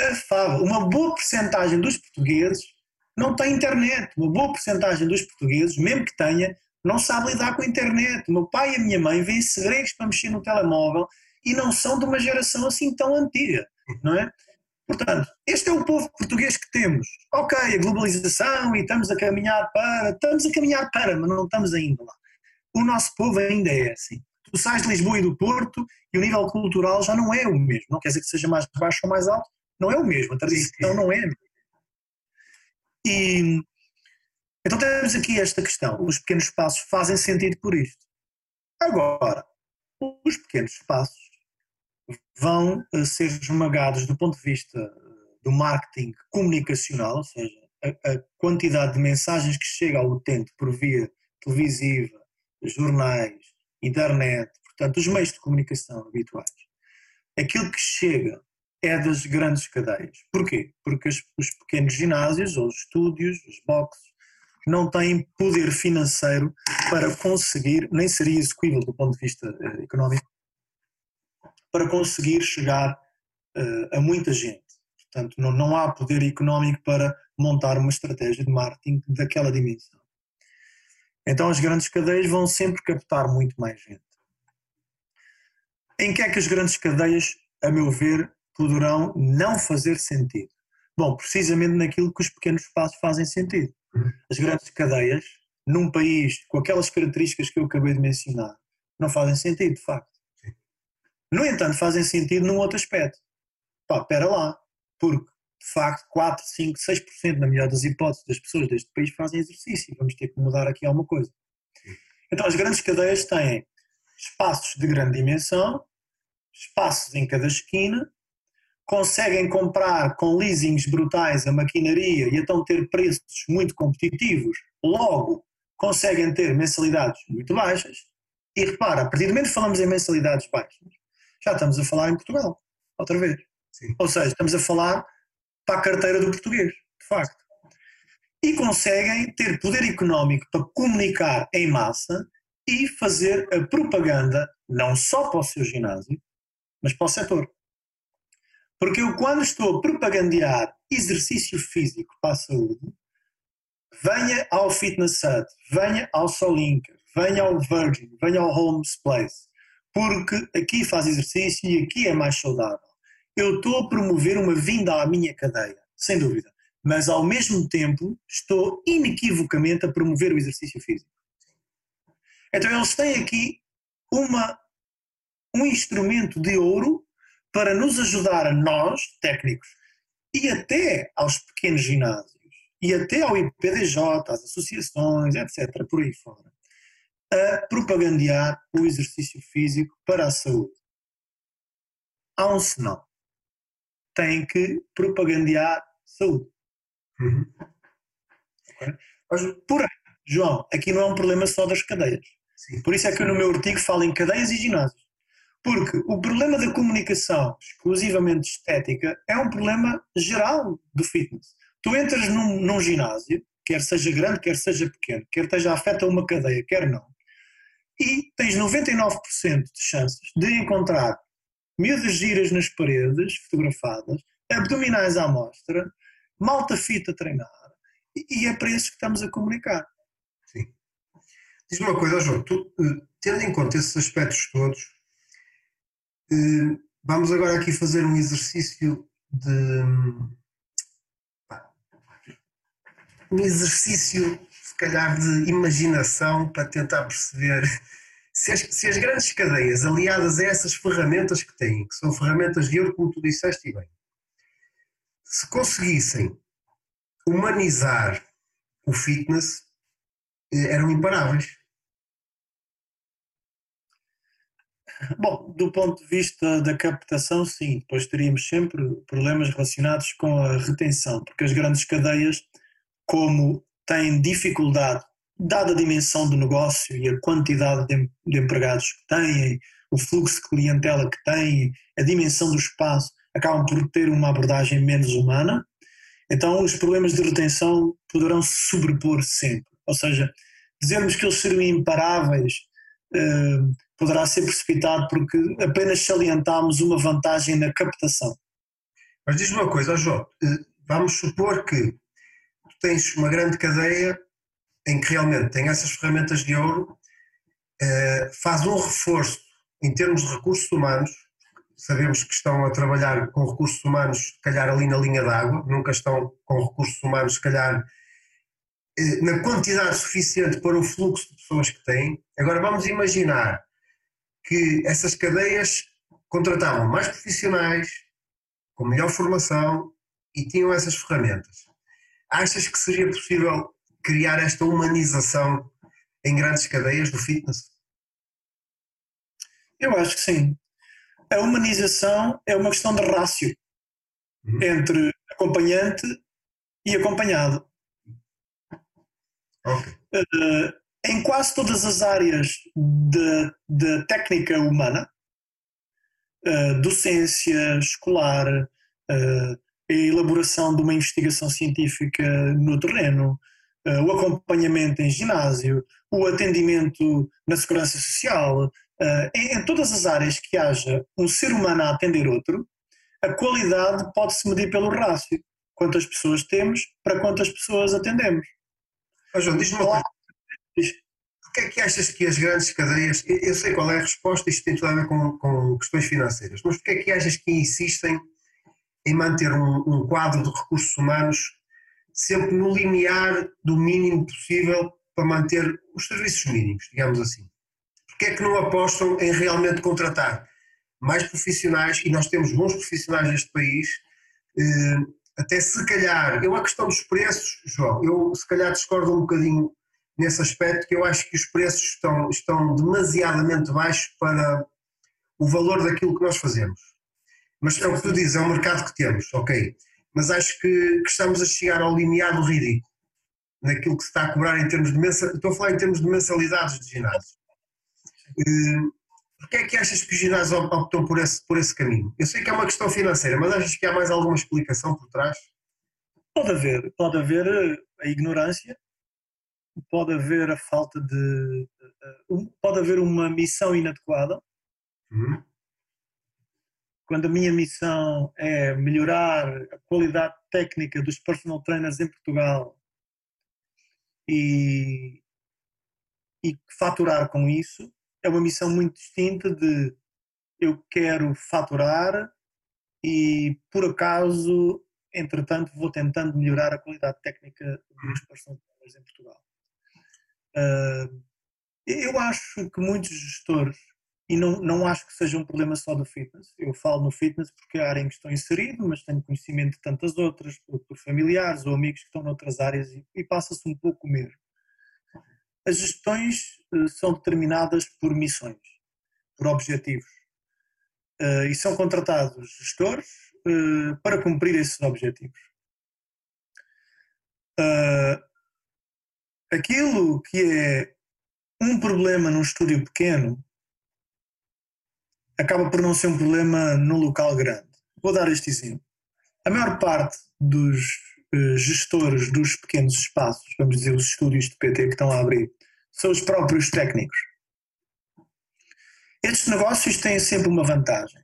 afável. Uma boa porcentagem dos portugueses não tem internet. Uma boa porcentagem dos portugueses, mesmo que tenha, não sabe lidar com a internet. O meu pai e a minha mãe vêm segredos para mexer no telemóvel e não são de uma geração assim tão antiga, não é? Portanto, este é o povo português que temos. Ok, a globalização e estamos a caminhar para, estamos a caminhar para, mas não estamos ainda lá. O nosso povo ainda é assim. Tu sais de Lisboa e do Porto e o nível cultural já não é o mesmo. Não quer dizer que seja mais baixo ou mais alto, não é o mesmo. A tradição não é. E então temos aqui esta questão. Os pequenos espaços fazem sentido por isto. Agora, os pequenos espaços vão eh, ser esmagados do ponto de vista eh, do marketing comunicacional, ou seja, a, a quantidade de mensagens que chega ao utente por via televisiva, jornais, internet, portanto, os meios de comunicação habituais. Aquilo que chega é das grandes cadeias. Porquê? Porque os, os pequenos ginásios, ou os estúdios, os boxes, não têm poder financeiro para conseguir, nem seria execuível do ponto de vista uh, económico, para conseguir chegar uh, a muita gente. Portanto, não, não há poder económico para montar uma estratégia de marketing daquela dimensão. Então as grandes cadeias vão sempre captar muito mais gente. Em que é que as grandes cadeias, a meu ver, poderão não fazer sentido? Bom, precisamente naquilo que os pequenos espaços fazem sentido. As grandes cadeias, num país com aquelas características que eu acabei de mencionar, não fazem sentido, de facto. No entanto, fazem sentido num outro aspecto. Pá, espera lá, porque de facto 4, 5, 6% na melhor das hipóteses das pessoas deste país fazem exercício. Vamos ter que mudar aqui alguma coisa. Então as grandes cadeias têm espaços de grande dimensão, espaços em cada esquina, conseguem comprar com leasings brutais a maquinaria e então ter preços muito competitivos, logo conseguem ter mensalidades muito baixas E repara, a partir do momento que falamos em mensalidades baixas, já estamos a falar em Portugal, outra vez. Sim. Ou seja, estamos a falar para a carteira do português, de facto. E conseguem ter poder económico para comunicar em massa e fazer a propaganda, não só para o seu ginásio, mas para o setor. Porque eu, quando estou a propagandear exercício físico para a saúde, venha ao Fitness Hut, venha ao Solinker, venha ao Virgin, venha ao Homes Place, porque aqui faz exercício e aqui é mais saudável. Eu estou a promover uma vinda à minha cadeia, sem dúvida, mas ao mesmo tempo estou inequivocamente a promover o exercício físico. Então eles têm aqui uma, um instrumento de ouro para nos ajudar a nós, técnicos, e até aos pequenos ginásios, e até ao IPDJ, às associações, etc., por aí fora, a propagandear o exercício físico para a saúde. Há um senão. Tem que propagandear saúde. Uhum. Porém, João, aqui não é um problema só das cadeias. Sim. Por isso é que eu no meu artigo falo em cadeias e ginásios. Porque o problema da comunicação exclusivamente estética é um problema geral do fitness. Tu entras num, num ginásio, quer seja grande, quer seja pequeno, quer esteja afeta uma cadeia, quer não, e tens 99% de chances de encontrar miúdas giras nas paredes, fotografadas, abdominais à mostra, malta fita a treinar, e é para isso que estamos a comunicar.
Sim. Diz-me uma coisa, João, tu, eh, tendo em conta esses aspectos todos, vamos agora aqui fazer um exercício de. Um exercício, se calhar, de imaginação para tentar perceber se as, se as grandes cadeias, aliadas a essas ferramentas que têm, que são ferramentas de ouro, como tu disseste bem, se conseguissem humanizar o fitness, eh, eram imparáveis.
Bom, do ponto de vista da captação, sim. Depois teríamos sempre problemas relacionados com a retenção, porque as grandes cadeias, como têm dificuldade, dada a dimensão do negócio e a quantidade de, de empregados que têm, o fluxo de clientela que têm, a dimensão do espaço, acabam por ter uma abordagem menos humana. Então, os problemas de retenção poderão se sobrepor sempre. Ou seja, dizermos que eles seriam imparáveis. Uh, poderá ser precipitado porque apenas salientámos uma vantagem na captação.
Mas diz-me uma coisa, João, eh, vamos supor que tu tens uma grande cadeia em que realmente tem essas ferramentas de ouro, eh, faz um reforço em termos de recursos humanos, sabemos que estão a trabalhar com recursos humanos, se calhar ali na linha d'água, nunca estão com recursos humanos, se calhar eh, na quantidade suficiente para o fluxo de pessoas que têm. Agora vamos imaginar que essas cadeias contratavam mais profissionais, com melhor formação e tinham essas ferramentas. Achas que seria possível criar esta humanização em grandes cadeias do fitness?
Eu acho que sim. A humanização é uma questão de rácio uhum. entre acompanhante e acompanhado. Okay. Uh, em quase todas as áreas de técnica humana, uh, docência escolar, uh, a elaboração de uma investigação científica no terreno, uh, o acompanhamento em ginásio, o atendimento na segurança social, em, em todas as áreas que haja um ser humano a atender outro, a qualidade pode-se medir pelo rácio. Quantas pessoas temos para quantas pessoas atendemos.
Oh, João, diz-me uma coisa. Porquê é que achas que as grandes cadeias, eu sei qual é a resposta, isto tem tudo a ver com, com questões financeiras, mas porquê é que achas que insistem em manter um, um quadro de recursos humanos sempre no limiar do mínimo possível para manter os serviços mínimos, digamos assim? Porquê é que não apostam em realmente contratar mais profissionais, e nós temos bons profissionais neste país, eh, até se calhar, é uma questão dos preços, João, eu se calhar discordo um bocadinho nesse aspecto, que eu acho que os preços estão, estão demasiadamente baixos para o valor daquilo que nós fazemos. Mas é o que tu dizes, é o mercado que temos, ok. Mas acho que, que estamos a chegar ao limiar do ridículo, naquilo que se está a cobrar em termos de mensalidades, estou a falar em termos de mensalidades de ginásio. Porquê é que achas que os ginásios optam por esse, por esse caminho? Eu sei que é uma questão financeira, mas achas que há mais alguma explicação por trás?
Pode haver, pode haver eh, a ignorância, pode haver a falta de. Eh, pode haver uma missão inadequada. Uhum. Quando a minha missão é melhorar a qualidade técnica dos personal trainers em Portugal e, e faturar com isso, é uma missão muito distinta de eu quero faturar e por acaso, entretanto, vou tentando melhorar a qualidade técnica dos personal trainers em Portugal. Uh, eu acho que muitos gestores, e não, não acho que seja um problema só do fitness, eu falo no fitness porque é a área em que estou inserido, mas tenho conhecimento de tantas outras, por, por familiares ou amigos que estão noutras áreas e, e passa-se um pouco o mesmo. As gestões uh, são determinadas por missões, por objetivos. Uh, e são contratados gestores uh, para cumprir esses objetivos. Aquilo que é um problema num estúdio pequeno acaba por não ser um problema num local grande. Vou dar este exemplo. A maior parte dos gestores dos pequenos espaços, vamos dizer, os estúdios de PT que estão a abrir, são os próprios técnicos. Estes negócios têm sempre uma vantagem.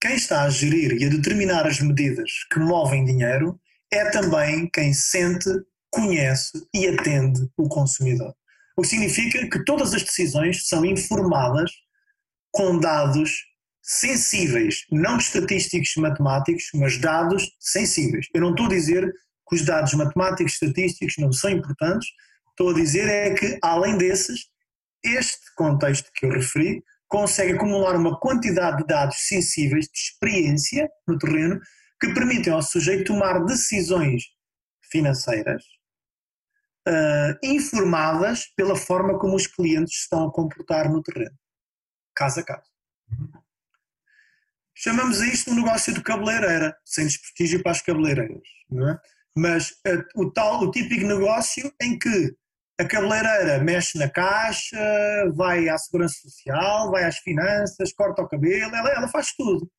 Quem está a gerir e a determinar as medidas que movem dinheiro é também quem sente, conhece e atende o consumidor. O que significa que todas as decisões são informadas com dados sensíveis, não estatísticos matemáticos, mas dados sensíveis. Eu não estou a dizer que os dados matemáticos e estatísticos não são importantes, estou a dizer é que, além desses, este contexto que eu referi consegue acumular uma quantidade de dados sensíveis de experiência no terreno que permitem ao sujeito tomar decisões financeiras uh, informadas pela forma como os clientes estão a comportar no terreno, caso a caso. Chamamos a isto um negócio de cabeleireira, sem desprestígio para as cabeleireiras, não é? mas uh, o tal, o típico negócio em que a cabeleireira mexe na caixa, vai à segurança social, vai às finanças, corta o cabelo, ela, ela faz tudo.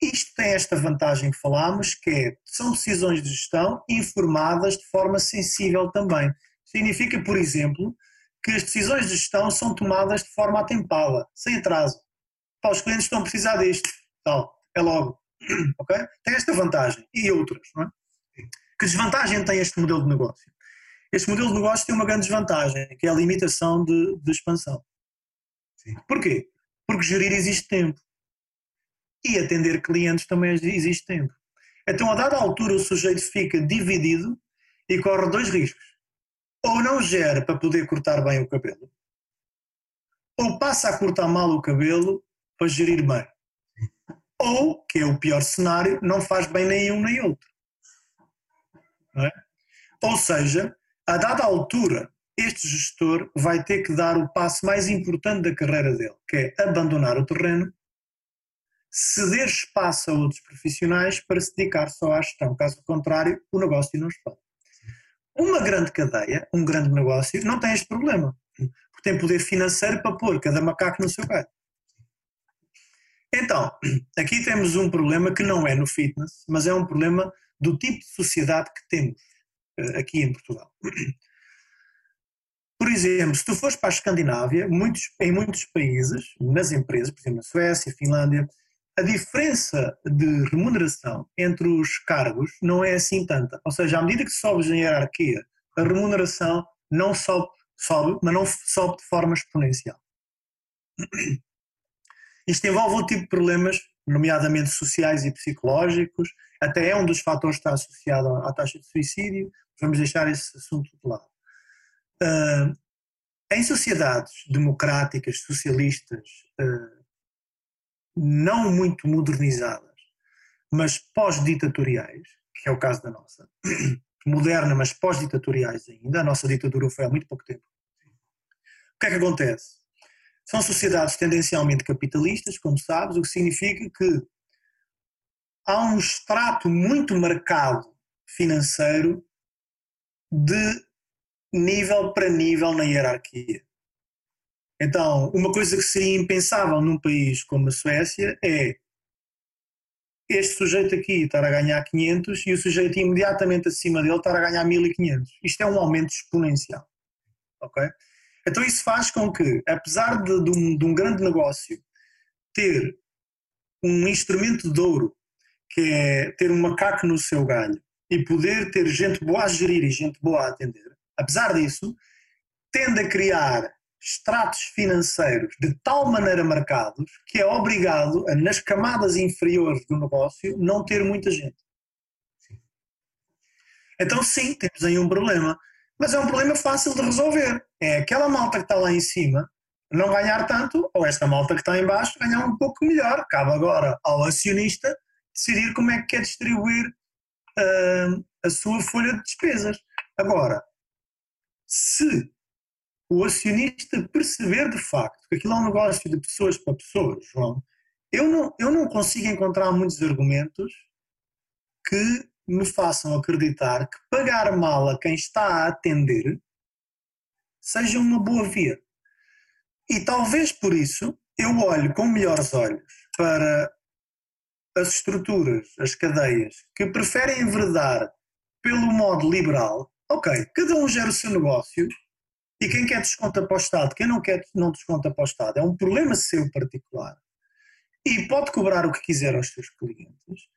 Isto tem esta vantagem que falámos, que é, são decisões de gestão informadas de forma sensível também. Significa, por exemplo, que as decisões de gestão são tomadas de forma atempada, sem atraso. Pá, os clientes estão a precisar disto, tal, é logo. ok? Tem esta vantagem e outras, não é? Que desvantagem tem este modelo de negócio? Este modelo de negócio tem uma grande desvantagem, que é a limitação de, de expansão. Sim. Porquê? Porque gerir existe tempo. E atender clientes também existe tempo. Então, a dada altura, o sujeito fica dividido e corre dois riscos. Ou não gera para poder cortar bem o cabelo, ou passa a cortar mal o cabelo para gerir bem. Ou, que é o pior cenário, não faz bem nenhum nem outro. É? Ou seja, a dada altura, este gestor vai ter que dar o passo mais importante da carreira dele, que é abandonar o terreno, ceder espaço a outros profissionais para se dedicar só à gestão. Caso contrário, o negócio não está. Uma grande cadeia, um grande negócio, não tem este problema, porque tem poder financeiro para pôr cada macaco no seu galho. Então, aqui temos um problema que não é no fitness, mas é um problema do tipo de sociedade que temos. Eh, aqui em Portugal. Por exemplo, se tu fores para a Escandinávia, muitos, em muitos países, nas empresas, por exemplo, na Suécia, Finlândia, a diferença de remuneração entre os cargos não é assim tanta. Ou seja, à medida que sobes na hierarquia, a remuneração não sobe, sobe, mas não sobe de forma exponencial. Isto envolve outro tipo de problemas, nomeadamente sociais e psicológicos, até é um dos fatores que está associado à taxa de suicídio, vamos deixar esse assunto de lado. Uh, em sociedades democráticas, socialistas, uh, não muito modernizadas, mas pós-ditatoriais, que é o caso da nossa, moderna, mas pós-ditatoriais ainda, a nossa ditadura foi há muito pouco tempo. O que é que acontece? São sociedades tendencialmente capitalistas, como sabes, o que significa que há um extrato muito marcado financeiro de nível para nível na hierarquia. Então, uma coisa que seria impensável num país como a Suécia é este sujeito aqui estar a ganhar 500 e o sujeito imediatamente acima dele estar a ganhar 1500. Isto é um aumento exponencial. Ok? Então isso faz com que, apesar de, de, um, de um grande negócio ter um instrumento de ouro, que é ter um macaco no seu galho, e poder ter gente boa a gerir e gente boa a atender, apesar disso, tende a criar estratos financeiros de tal maneira marcados que é obrigado a, nas camadas inferiores do negócio, não ter muita gente. Então, sim, temos aí um problema. Mas é um problema fácil de resolver. É aquela malta que está lá em cima não ganhar tanto, ou esta malta que está em baixo ganhar um pouco melhor. Cabe agora ao acionista decidir como é que quer distribuir uh, a sua folha de despesas. Agora, se o acionista perceber de facto que aquilo é um negócio de pessoas para pessoas, João, eu não, eu não consigo encontrar muitos argumentos que me façam acreditar que pagar mal a quem está a atender seja uma boa via. E talvez por isso eu olho com melhores olhos para as estruturas, as cadeias, que preferem enverdar pelo modo liberal. Ok, cada um gera o seu negócio, e quem quer desconta para o Estado, quem não quer não desconta para o Estado, é um problema seu particular. E pode cobrar o que quiser aos seus clientes.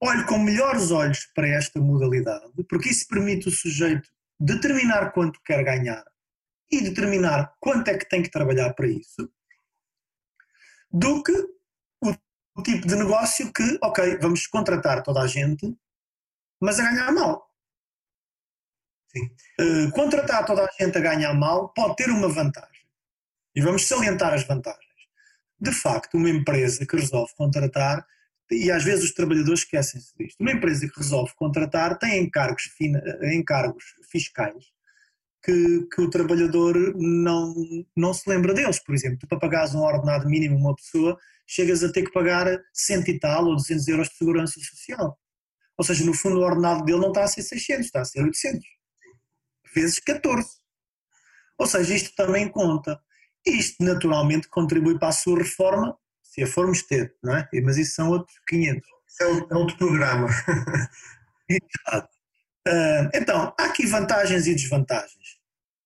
Olhe com melhores olhos para esta modalidade, porque isso permite o sujeito determinar quanto quer ganhar e determinar quanto é que tem que trabalhar para isso, do que o tipo de negócio que, ok, vamos contratar toda a gente, mas a ganhar mal. Uh, contratar toda a gente a ganhar mal pode ter uma vantagem. E vamos salientar as vantagens. De facto, uma empresa que resolve contratar, e às vezes os trabalhadores esquecem-se disto, uma empresa que resolve contratar tem encargos, encargos fiscais que, que, o trabalhador não, não se lembra deles. Por exemplo, tu para pagares um ordenado mínimo a uma pessoa, chegas a ter que pagar 100 e tal ou 200 euros de segurança social. Ou seja, no fundo o ordenado dele não está a ser 600, está a ser 800 vezes 14. Ou seja, isto também conta. Isto naturalmente contribui para a sua reforma, se a formos ter, não é? Mas isso são outros 500.
Isso é, é outro programa.
Exato. Uh, então, há aqui vantagens e desvantagens.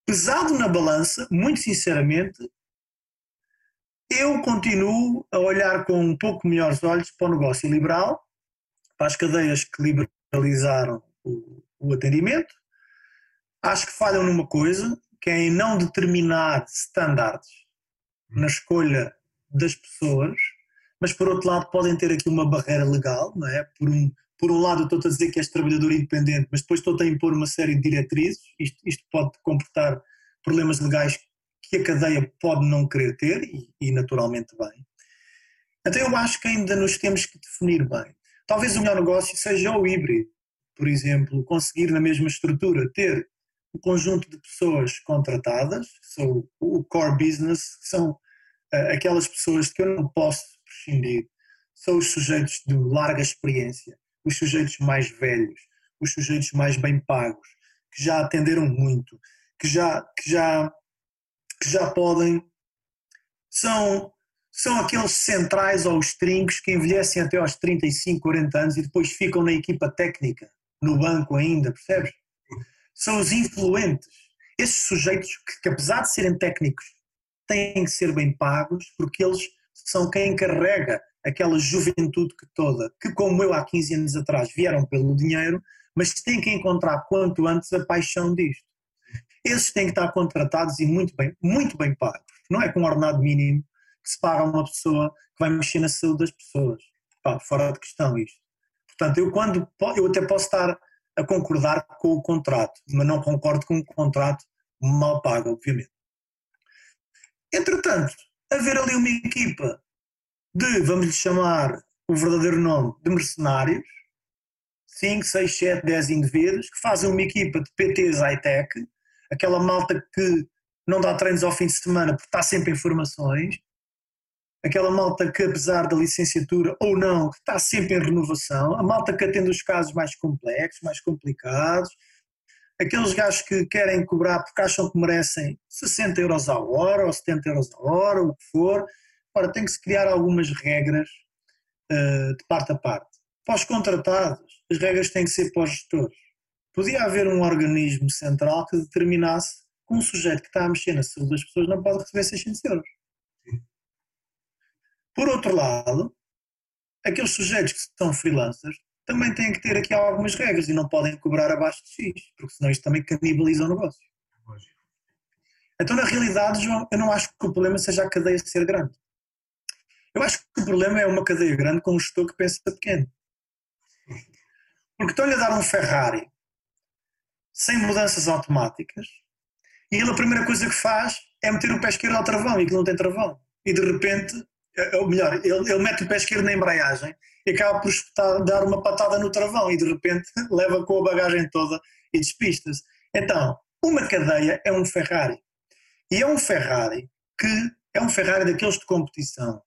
Pesado na balança, muito sinceramente, eu continuo a olhar com um pouco melhores olhos para o negócio liberal, para as cadeias que liberalizaram o, o atendimento, acho que falham numa coisa, que é em não determinar standards na escolha das pessoas, mas por outro lado podem ter aqui uma barreira legal, não é? Por um, por um lado estou a dizer que és trabalhador independente, mas depois estou a impor uma série de diretrizes, isto, isto pode comportar problemas legais que a cadeia pode não querer ter, e, e naturalmente bem. Então eu acho que ainda nos temos que definir bem. Talvez o melhor negócio seja o híbrido, por exemplo, conseguir na mesma estrutura ter um conjunto de pessoas contratadas, são o core business, são uh, aquelas pessoas que eu não posso prescindir, são os sujeitos de larga experiência, os sujeitos mais velhos, os sujeitos mais bem pagos, que já atenderam muito, que já, que já, que já podem, são, são aqueles centrais ou os trincos que envelhecem até aos 35, 40 anos e depois ficam na equipa técnica, no banco ainda, percebes? São os influentes. Esses sujeitos que, que, apesar de serem técnicos, têm que ser bem pagos, porque eles são quem carrega aquela juventude que toda, que como eu há 15 anos atrás vieram pelo dinheiro, mas têm que encontrar quanto antes a paixão disto. Esses têm que estar contratados e muito bem, muito bem pagos. Não é com um ordenado mínimo que se paga uma pessoa que vai mexer na saúde das pessoas. Pá, fora de questão isto. Portanto, eu quando eu até posso estar a concordar com o contrato, mas não concordo com um contrato mal pago, obviamente. Entretanto, haver ali uma equipa de, vamos lhe chamar o verdadeiro nome, de mercenários, 5, 6, 7, 10 indivíduos, que fazem uma equipa de PTs high-tech, aquela malta que não dá treinos ao fim de semana porque está sempre em formações, aquela malta que, apesar da licenciatura ou não, está sempre em renovação, a malta que atende os casos mais complexos, mais complicados, aqueles gajos que querem cobrar porque acham que merecem 60 euros a hora ou 70 euros a hora, o que for. Ora, tem que se criar algumas regras uh, de parte a parte. Para os contratados, as regras têm que ser para os gestores. Podia haver um organismo central que determinasse que um sujeito que está a mexer na saúde das pessoas não pode receber 600 euros. Por outro lado, aqueles sujeitos que são freelancers também têm que ter aqui algumas regras e não podem cobrar abaixo de X, porque senão isto também canibaliza o negócio. Então, na realidade, João, eu não acho que o problema seja a cadeia ser grande. Eu acho que o problema é uma cadeia grande com um gestor que pensa pequeno. Porque estão-lhe a dar um Ferrari sem mudanças automáticas e ele a primeira coisa que faz é meter o pé esquerdo ao travão e que não tem travão. E de repente, ou melhor, ele, ele mete o pé esquerdo na embreagem e acaba por espetar, dar uma patada no travão e de repente leva com a bagagem toda e despista-se. Então, uma cadeia é um Ferrari. E é um Ferrari que é um Ferrari daqueles de competição,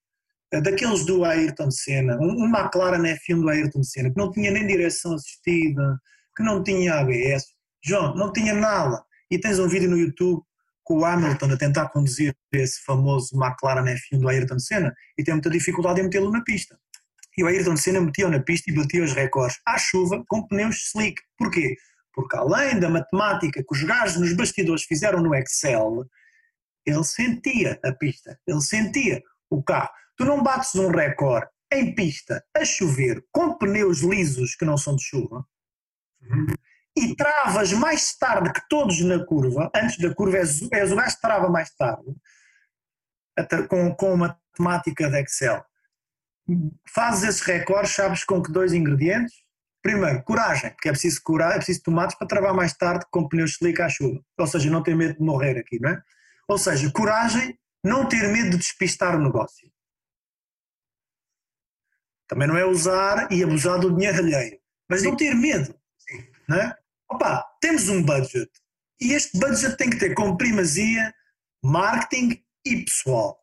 daqueles do Ayrton Senna, um McLaren F1 do Ayrton Senna, que não tinha nem direção assistida, que não tinha ABS. João, não tinha nada. E tens um vídeo no YouTube com o Hamilton a tentar conduzir esse famoso McLaren F1 do Ayrton Senna e tem muita dificuldade em metê-lo na pista. E o Ayrton Senna metia na pista e batia os recordes à chuva com pneus slick. Porquê? Porque além da matemática que os gajos nos bastidores fizeram no Excel, ele sentia a pista, ele sentia o carro. Tu não bates um recorde em pista a chover com pneus lisos que não são de chuva uhum. E travas mais tarde que todos na curva, antes da curva és, és o gajo que trava mais tarde, com, com matemática de Excel. Fazes esses recordes, sabes com que dois ingredientes? Primeiro, coragem, porque é preciso curar, é preciso tomates para travar mais tarde com pneus slick à chuva. Ou seja, não ter medo de morrer aqui, não é? Ou seja, coragem, não ter medo de despistar o negócio. Também não é usar e abusar do dinheiro alheio, mas Sim. não ter medo. Não é? Opa, temos um budget e este budget tem que ter como primazia marketing e pessoal.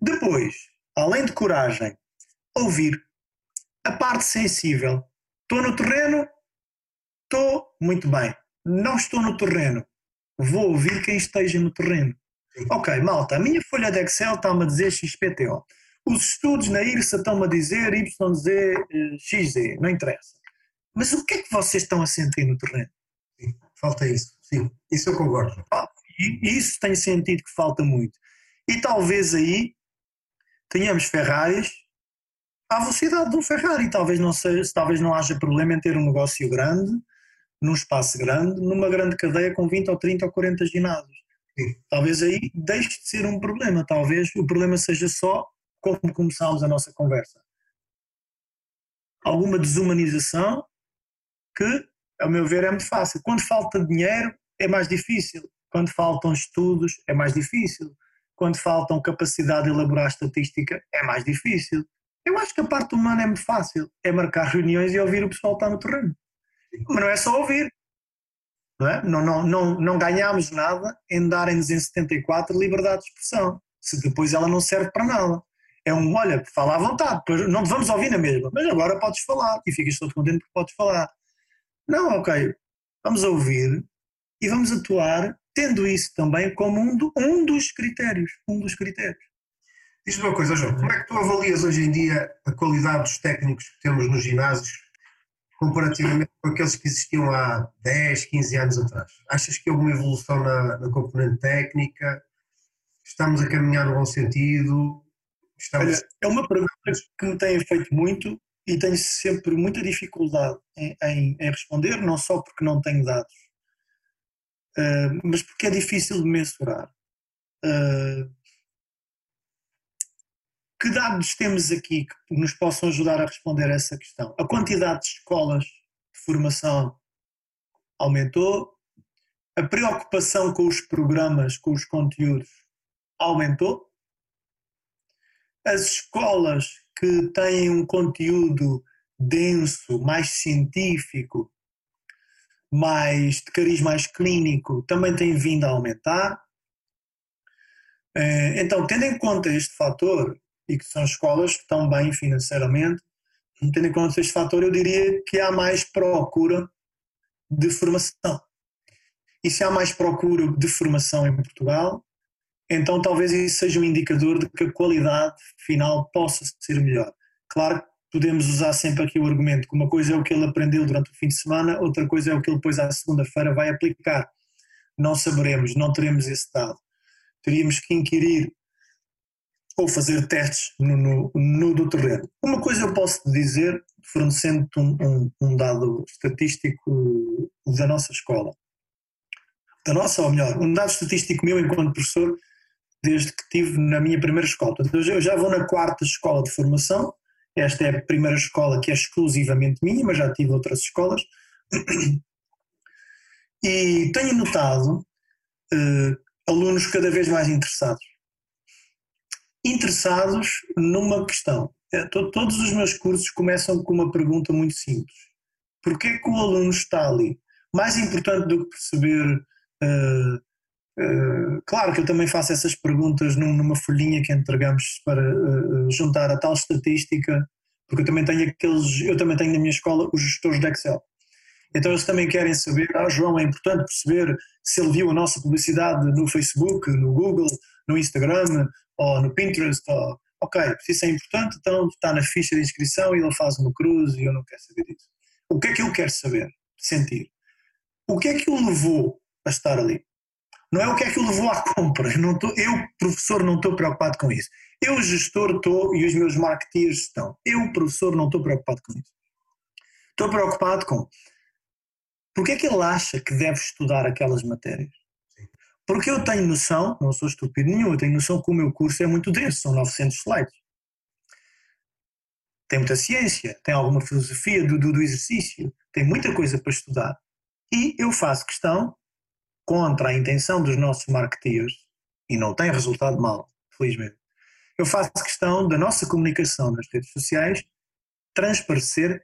Depois, além de coragem, ouvir a parte sensível. Estou no terreno? Estou muito bem. Não estou no terreno vou ouvir quem esteja no terreno. Ok, malta, a minha folha de Excel está-me a dizer XPTO. Os estudos na IRSA estão-me a dizer YZ, eh, XZ, não interessa. Mas o que é que vocês estão a sentir no terreno?
Sim, falta isso, sim, isso eu concordo.
Ah, isso tem sentido que falta muito. E talvez aí tenhamos Ferraris à velocidade de um Ferrari. Talvez não, seja, talvez não haja problema em ter um negócio grande, num espaço grande, numa grande cadeia com 20 ou 30 ou 40 ginásios. Sim. Talvez aí deixe de ser um problema, talvez o problema seja só como começámos a nossa conversa. Alguma desumanização que, ao meu ver, é muito fácil. Quando falta dinheiro, é mais difícil. Quando faltam estudos, é mais difícil. Quando faltam capacidade de elaborar estatística, é mais difícil. Eu acho que a parte humana é muito fácil. É marcar reuniões e ouvir o pessoal que está no terreno. Mas não é só ouvir. Não, é? não, não, não, não ganhámos nada em darem-nos em 74 liberdade de expressão, se depois ela não serve para nada. É um, olha, fala à vontade, não te vamos ouvir na mesma, mas agora podes falar e ficas todo contente porque podes falar. Não, ok, vamos ouvir e vamos atuar tendo isso também como um, do, um dos critérios. Um dos critérios.
Diz-me uma coisa, João, como é que tu avalias hoje em dia a qualidade dos técnicos que temos nos ginásios comparativamente com aqueles que existiam há 10, 15 anos atrás? Achas que houve uma evolução na, na componente técnica? Estamos a caminhar no bom sentido?
Estamos... Olha, é uma pergunta que me têm feito muito e tenho sempre muita dificuldade em, em, em responder, não só porque não tenho dados, uh, mas porque é difícil de mensurar. Uh, que dados temos aqui que nos possam ajudar a responder a essa questão? A quantidade de escolas de formação aumentou, a preocupação com os programas, com os conteúdos aumentou, as escolas que têm um conteúdo denso, mais científico, mais de cariz mais clínico, também têm vindo a aumentar. Eh, então, tendo em conta este fator, e que são escolas que estão bem financeiramente. Tendo em conta este fator, eu diria que há mais procura de formação. E se há mais procura de formação em Portugal, então talvez isso seja um indicador de que a qualidade final possa ser melhor. Claro que podemos usar sempre aqui o argumento que uma coisa é o que ele aprendeu durante o fim de semana, outra coisa é o que ele depois à segunda-feira vai aplicar. Não saberemos, não teremos esse dado. Teríamos que inquirir ou fazer testes no, no, no do terreno. Uma coisa eu posso dizer, fornecendo um, um, um dado estatístico da nossa escola, da nossa, ou melhor, um dado estatístico meu enquanto professor, desde que estive na minha primeira escola. eu já vou na quarta escola de formação, esta é a primeira escola que é exclusivamente minha, mas já tive outras escolas. E tenho notado uh, alunos cada vez mais interessados. Interessados numa questão. É, todos os meus cursos começam com uma pergunta muito simples: porquê que o aluno está ali? Mais importante do que perceber. Uh, uh, claro que eu também faço essas perguntas numa folhinha que entregamos para uh, juntar a tal estatística, porque eu também tenho aqueles, eu também tenho na minha escola os gestores de Excel. Então eles também querem saber, ah João, é importante perceber se ele viu a nossa publicidade no Facebook, no Google, no Instagram ou no Pinterest, ou, ok, se isso é importante, então está na ficha de inscrição e ele faz uma cruz e eu não quero saber disso. O que é que eu quero saber, sentir? O que é que o levou a estar ali? Não é o que é que o levou à compra. Eu, não tô, eu professor, não estou preocupado com isso. Eu, gestor, estou e os meus marketeers estão. Eu, professor, não estou preocupado com isso. Estou preocupado com porque é que ele acha que deve estudar aquelas matérias? Porque eu tenho noção, não sou estúpido nenhum, eu tenho noção que o meu curso é muito denso, são 900 slides. Tem muita ciência, tem alguma filosofia do, do, do exercício, tem muita coisa para estudar. E eu faço questão, contra a intenção dos nossos marketeers, e não tem resultado mal, felizmente, eu faço questão da nossa comunicação nas redes sociais transparecer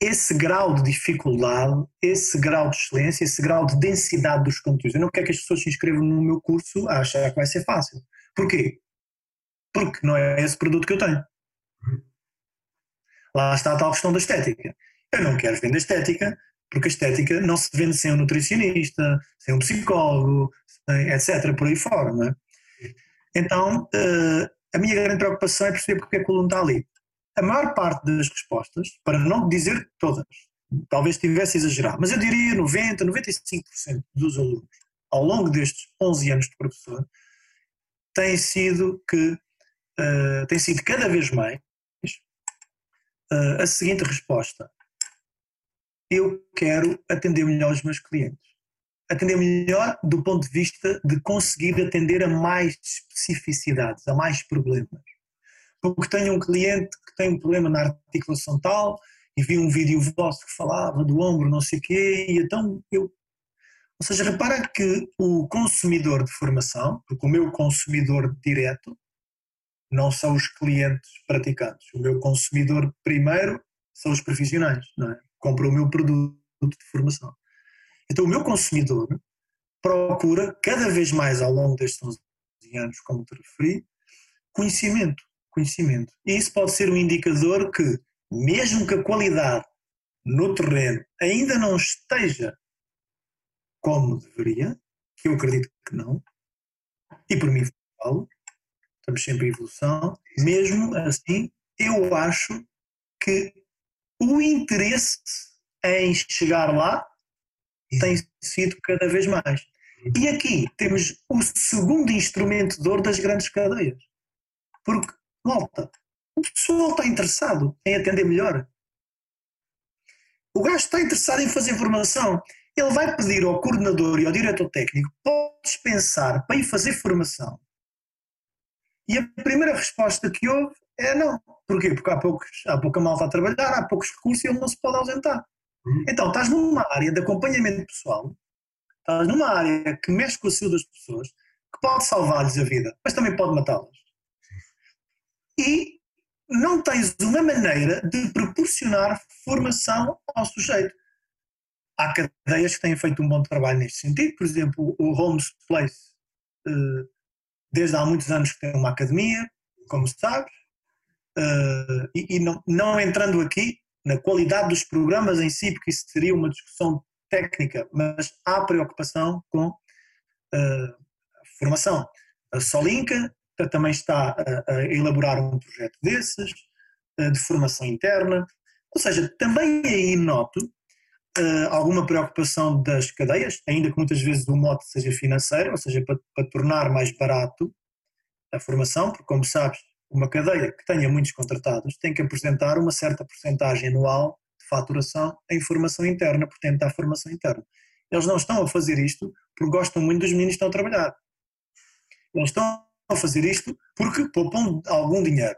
esse grau de dificuldade, esse grau de excelência, esse grau de densidade dos conteúdos. Eu não quero que as pessoas se inscrevam no meu curso a achar que vai ser fácil. Porquê? Porque não é esse produto que eu tenho. Lá está a tal questão da estética. Eu não quero vender estética, porque a estética não se vende sem um nutricionista, sem um psicólogo, etc., por aí fora, não é? Então, uh, a minha grande preocupação é perceber porque é que o aluno está ali a maior parte das respostas, para não dizer todas, talvez tivesse exagerado, mas eu diria 90, 95% dos alunos, ao longo destes 11 anos de professor, tem sido que uh, tem sido cada vez mais uh, a seguinte resposta: eu quero atender melhor os meus clientes. Atender melhor do ponto de vista de conseguir atender a mais especificidades, a mais problemas porque tenho um cliente que tem um problema na articulação tal e vi um vídeo vosso que falava do ombro, não sei o quê, e então eu. Ou seja, repara que o consumidor de formação, porque o meu consumidor direto não são os clientes praticantes, o meu consumidor primeiro são os profissionais, não é? Compram o meu produto de formação. Então o meu consumidor procura cada vez mais ao longo destes 11 anos, como te referi, conhecimento conhecimento. E isso pode ser um indicador que, mesmo que a qualidade no terreno ainda não esteja como deveria, que eu acredito que não, e por mim falo, estamos sempre em evolução, mesmo assim, eu acho que o interesse em chegar lá tem sido cada vez mais. E aqui temos o segundo instrumento de dor das grandes cadeias. Porque Malta, o pessoal está interessado em atender melhor. O gajo está interessado em fazer formação. Ele vai pedir ao coordenador e ao diretor técnico para dispensar para ir fazer formação. E a primeira resposta que houve é não. Porquê? Porque há, poucos, há pouca malta a trabalhar, há poucos recursos e ele não se pode ausentar. Uhum. Então, estás numa área de acompanhamento pessoal, estás numa área que mexe com a saúde das pessoas, que pode salvar-lhes a vida, mas também pode matá-las e não tens uma maneira de proporcionar formação ao sujeito. Há cadeias que têm feito um bom trabalho neste sentido, por exemplo, o Holmes Place, eh, desde há muitos anos que tem uma academia, como se sabe, eh, e não, não entrando aqui na qualidade dos programas em si, porque isso seria uma discussão técnica, mas há preocupação com uh, a formação. A Solinca também está a, a elaborar um projeto desses, uh, de formação interna, ou seja, também aí noto uh, alguma preocupação das cadeias, ainda que muitas vezes o mote seja financeiro, ou seja, para, para tornar mais barato a formação, porque como sabes, uma cadeia que tenha muitos contratados tem que apresentar uma certa porcentagem anual de faturação em formação interna, portanto, à formação interna. Eles não estão a fazer isto porque gostam muito dos meninos que estão a trabalhar. Eles estão a fazer isto porque poupam algum dinheiro.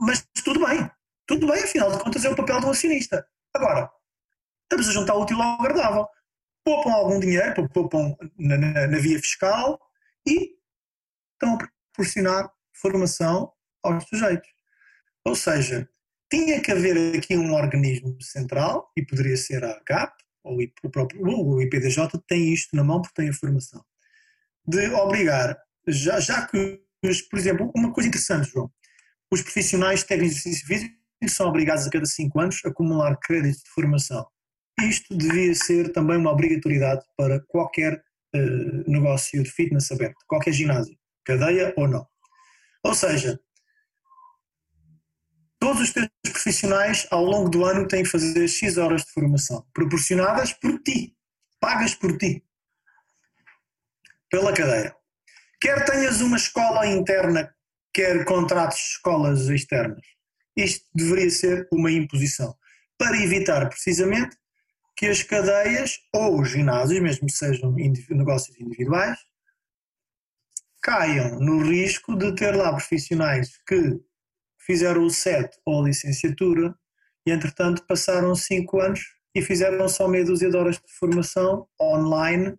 Mas tudo bem, tudo bem, afinal de contas é o papel do acionista. Agora, estamos a juntar o útil ao agradável. Poupam algum dinheiro, poupam na, na, na via fiscal e estão a proporcionar formação aos sujeitos. Ou seja, tinha que haver aqui um organismo central, e poderia ser a GAP, ou o próprio o IPDJ tem isto na mão porque tem a formação, de obrigar, já, já que, por exemplo, uma coisa interessante, João, os profissionais técnicos de exercício físico são obrigados a cada cinco anos a acumular créditos de formação. Isto devia ser também uma obrigatoriedade para qualquer uh, negócio de fitness aberto, qualquer ginásio, cadeia ou não. Ou seja, todos os teus profissionais ao longo do ano têm que fazer X horas de formação, proporcionadas por ti, pagas por ti, pela cadeia. Quer tenhas uma escola interna, quer contratos escolas externas. Isto deveria ser uma imposição, para evitar precisamente que as cadeias ou os ginásios, mesmo que sejam negócios individuais, caiam no risco de ter lá profissionais que fizeram o SET ou a licenciatura e, entretanto, passaram cinco anos e fizeram só meia dúzia de horas de formação online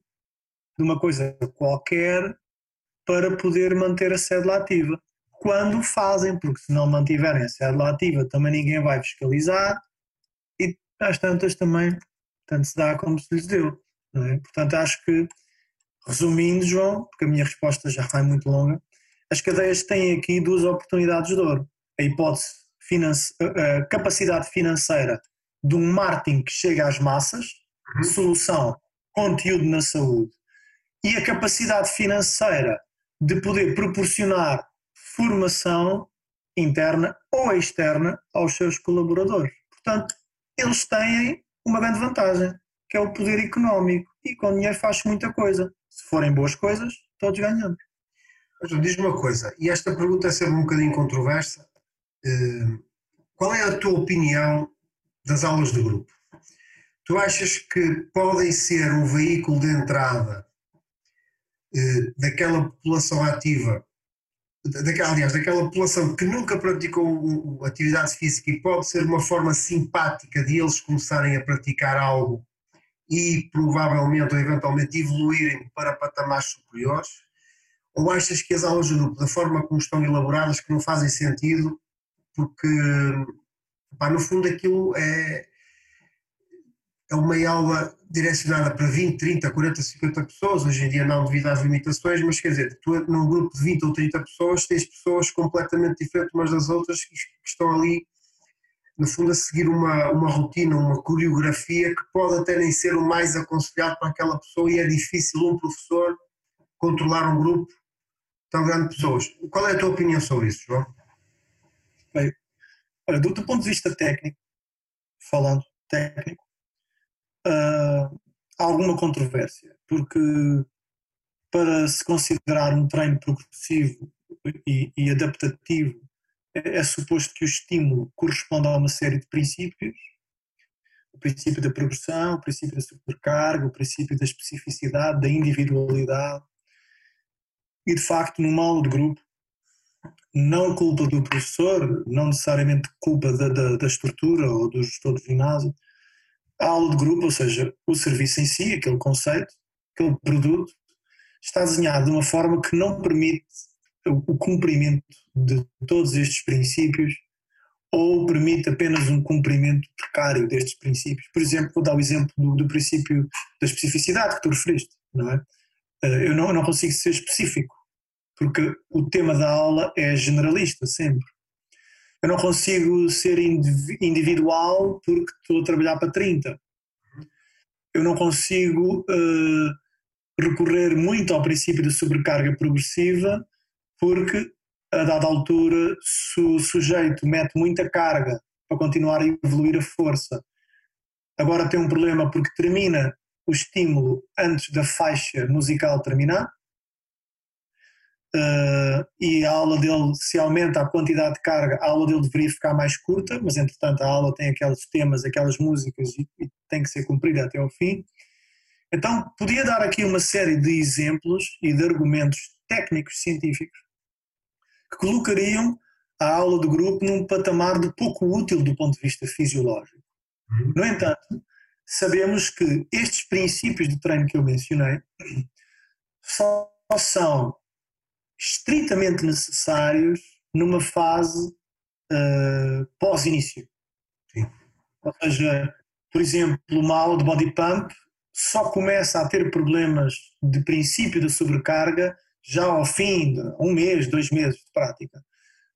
de uma coisa qualquer para poder manter a cédula ativa. Quando fazem, porque se não mantiverem a cédula ativa também ninguém vai fiscalizar e às tantas também tanto se dá como se lhes deu. É? Portanto, acho que, resumindo, João, porque a minha resposta já vai muito longa, as cadeias têm aqui duas oportunidades de ouro a hipótese, finance, a capacidade financeira de um marketing que chega às massas, uhum. solução, conteúdo na saúde, e a capacidade financeira de poder proporcionar formação interna ou externa aos seus colaboradores. Portanto, eles têm uma grande vantagem, que é o poder económico, e com dinheiro faz muita coisa. Se forem boas coisas, todos ganhamos.
Diz-me uma coisa, e esta pergunta é sempre um bocadinho controversa, qual é a tua opinião das aulas de grupo? Tu achas que podem ser um veículo de entrada eh, daquela população ativa, daquela, aliás, daquela população que nunca praticou atividade física e pode ser uma forma simpática de eles começarem a praticar algo e provavelmente ou eventualmente evoluírem para patamares superiores? Ou achas que as aulas de grupo, da forma como estão elaboradas, que não fazem sentido porque pá, no fundo aquilo é, é uma aula direcionada para 20, 30, 40, 50 pessoas, hoje em dia não devido às limitações, mas quer dizer, tu num grupo de 20 ou 30 pessoas tens pessoas completamente diferentes umas das outras que, estão ali no fundo a seguir uma, uma rotina, uma coreografia que pode até nem ser o mais aconselhado para aquela pessoa e é difícil um professor controlar um grupo tão grande de pessoas. Qual é a tua opinião sobre isso, João?
Olha, do, ponto de vista técnico, falando técnico, uh, há alguma controvérsia, porque para se considerar um treino progressivo e, e adaptativo, é, é, suposto que o estímulo corresponda a uma série de princípios, o princípio da progressão, o princípio da supercarga, o princípio da especificidade, da individualidade, e de facto numa aula de grupo não culpa do professor, não necessariamente culpa da, da, da estrutura ou do gestor do ginásio. A aula de grupo, ou seja, o serviço em si, aquele conceito, aquele produto, está desenhado de uma forma que não permite o cumprimento de todos estes princípios ou permite apenas um cumprimento precário destes princípios. Por exemplo, vou dar o exemplo do, do princípio da especificidade que tu referiste, não é? Eh, eu não, eu não consigo ser específico porque o tema da aula é generalista sempre. Eu não consigo ser individual porque estou a trabalhar para 30. eu não consigo uh, recorrer muito ao princípio da sobrecarga progressiva, porque a dada altura, se o sujeito mete muita carga para continuar a evoluir a força, agora tem um problema porque termina o estímulo antes da faixa musical terminar, uh, e a aula dele, se aumenta a quantidade de carga, a aula dele deveria ficar mais curta, mas entretanto a aula tem aqueles temas, aquelas músicas e, e tem que ser cumprida até ao fim. Então, podia dar aqui uma série de exemplos e de argumentos técnicos científicos que colocariam a aula do grupo num patamar de pouco útil do ponto de vista fisiológico. Uhum. No entanto, sabemos que estes princípios de treino que eu mencionei só são estritamente necessários numa fase uh, pós-início. Ou seja, por exemplo, uma aula de body pump só começa a ter problemas de princípio da sobrecarga já ao fim de um mês, dois meses de prática.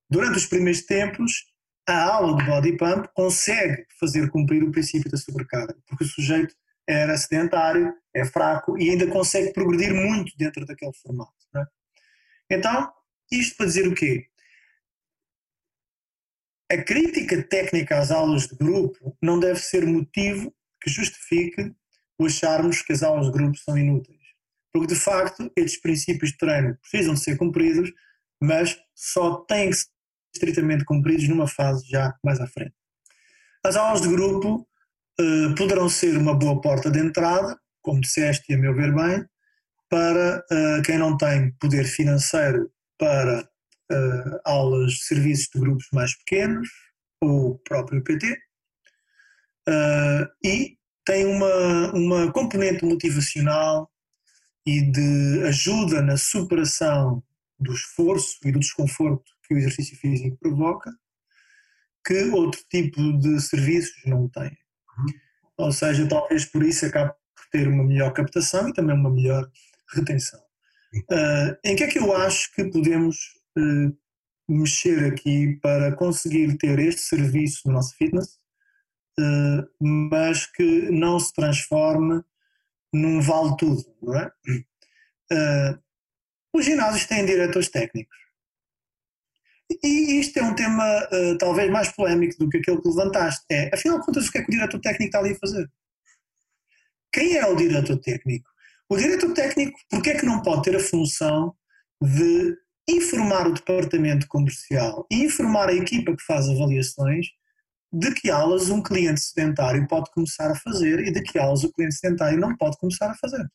Durante os primeiros tempos, a aula de body pump consegue fazer cumprir o princípio da sobrecarga, porque o sujeito era sedentário, é fraco e ainda consegue progredir muito dentro daquele formato. Então, isto para dizer o quê? A crítica técnica às aulas de grupo não deve ser motivo que justifique o acharmos que as aulas de grupo são inúteis. Porque, de facto, estes princípios de treino precisam de ser cumpridos, mas só têm que ser estritamente cumpridos numa fase já mais à frente. As aulas de grupo uh, poderão ser uma boa porta de entrada, como disseste, e a meu ver bem, para uh, quem não tem poder financeiro para uh, aulas, serviços de grupos mais pequenos, ou o próprio PT, uh, e tem uma, uma componente motivacional e de ajuda na superação do esforço e do desconforto que o exercício físico provoca, que outro tipo de serviços não tem. Uhum. Ou seja, talvez por isso acabe por ter uma melhor captação e também uma melhor retenção. Uh, em que é que eu acho que podemos uh, mexer aqui para conseguir ter este serviço no nosso fitness, uh, mas que não se transforme num vale-tudo, não é? os ginásios têm diretores técnicos. E isto é um tema talvez mais polémico do que aquele que levantaste. É, afinal de contas, o que é que o diretor técnico está ali a fazer? Quem é o diretor técnico? O diretor técnico, porque é que não pode ter a função de informar o departamento comercial e informar a equipa que faz avaliações de que aulas um cliente sedentário pode começar a fazer e de que aulas o cliente sedentário não pode começar a fazer.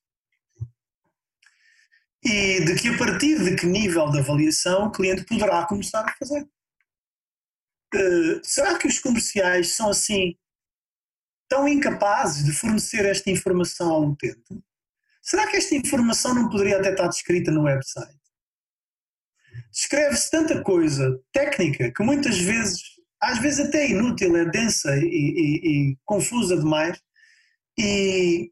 E de que a partir de que nível de avaliação o cliente poderá começar a fazer. Uh, será que os comerciais são assim tão incapazes de fornecer esta informação ao utente? Será que esta informação não poderia até estar descrita no website? Descreve-se tanta coisa técnica que muitas vezes, às vezes até inútil, é densa e, e, e confusa demais, e,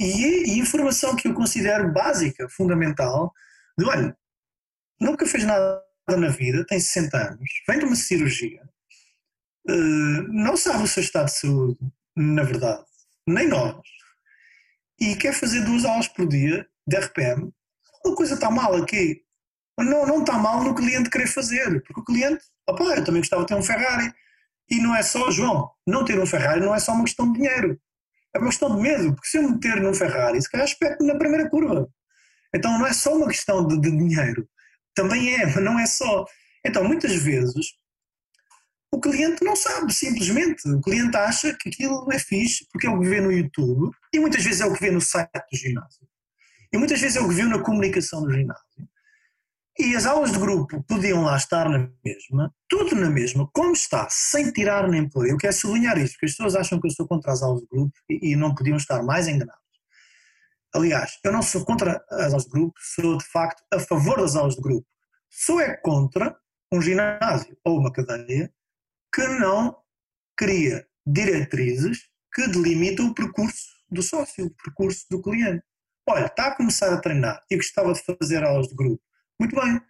e, informação que eu considero básica, fundamental, de olha, nunca fez nada na vida, tem 60 anos, vem de uma cirurgia, uh, não sabe o seu estado de saúde, na verdade, nem nós e quer fazer duas aulas por dia de RPM, uma coisa está mal aqui. Não, não está mal no cliente querer fazer, porque o cliente, opá, eu também gostava de ter um Ferrari. E não é só, João, não ter um Ferrari não é só uma questão de dinheiro. É uma questão de medo, porque se eu meter num Ferrari, se calhar espeto na primeira curva. Então não é só uma questão de, de dinheiro. Também é, mas não é só. Então muitas vezes o cliente não sabe, simplesmente. O cliente acha que aquilo é fixe porque é o que vê no YouTube e muitas vezes é o que vê no site do ginásio. E muitas vezes é o que viu na comunicação do ginásio. E as aulas de grupo podiam lá estar na mesma, tudo na mesma, como está, sem tirar nem pôr. Eu quero sublinhar isso, porque as pessoas acham que eu sou contra as aulas de grupo e, e não podiam estar mais enganadas. Aliás, eu não sou contra as aulas de grupo, sou de facto a favor das aulas de grupo. Sou é contra um ginásio ou uma cadeia que não cria diretrizes que delimitam o percurso do sócio, o percurso do cliente. Olha, está a começar a treinar e gostava de fazer aulas de grupo. Muito bem,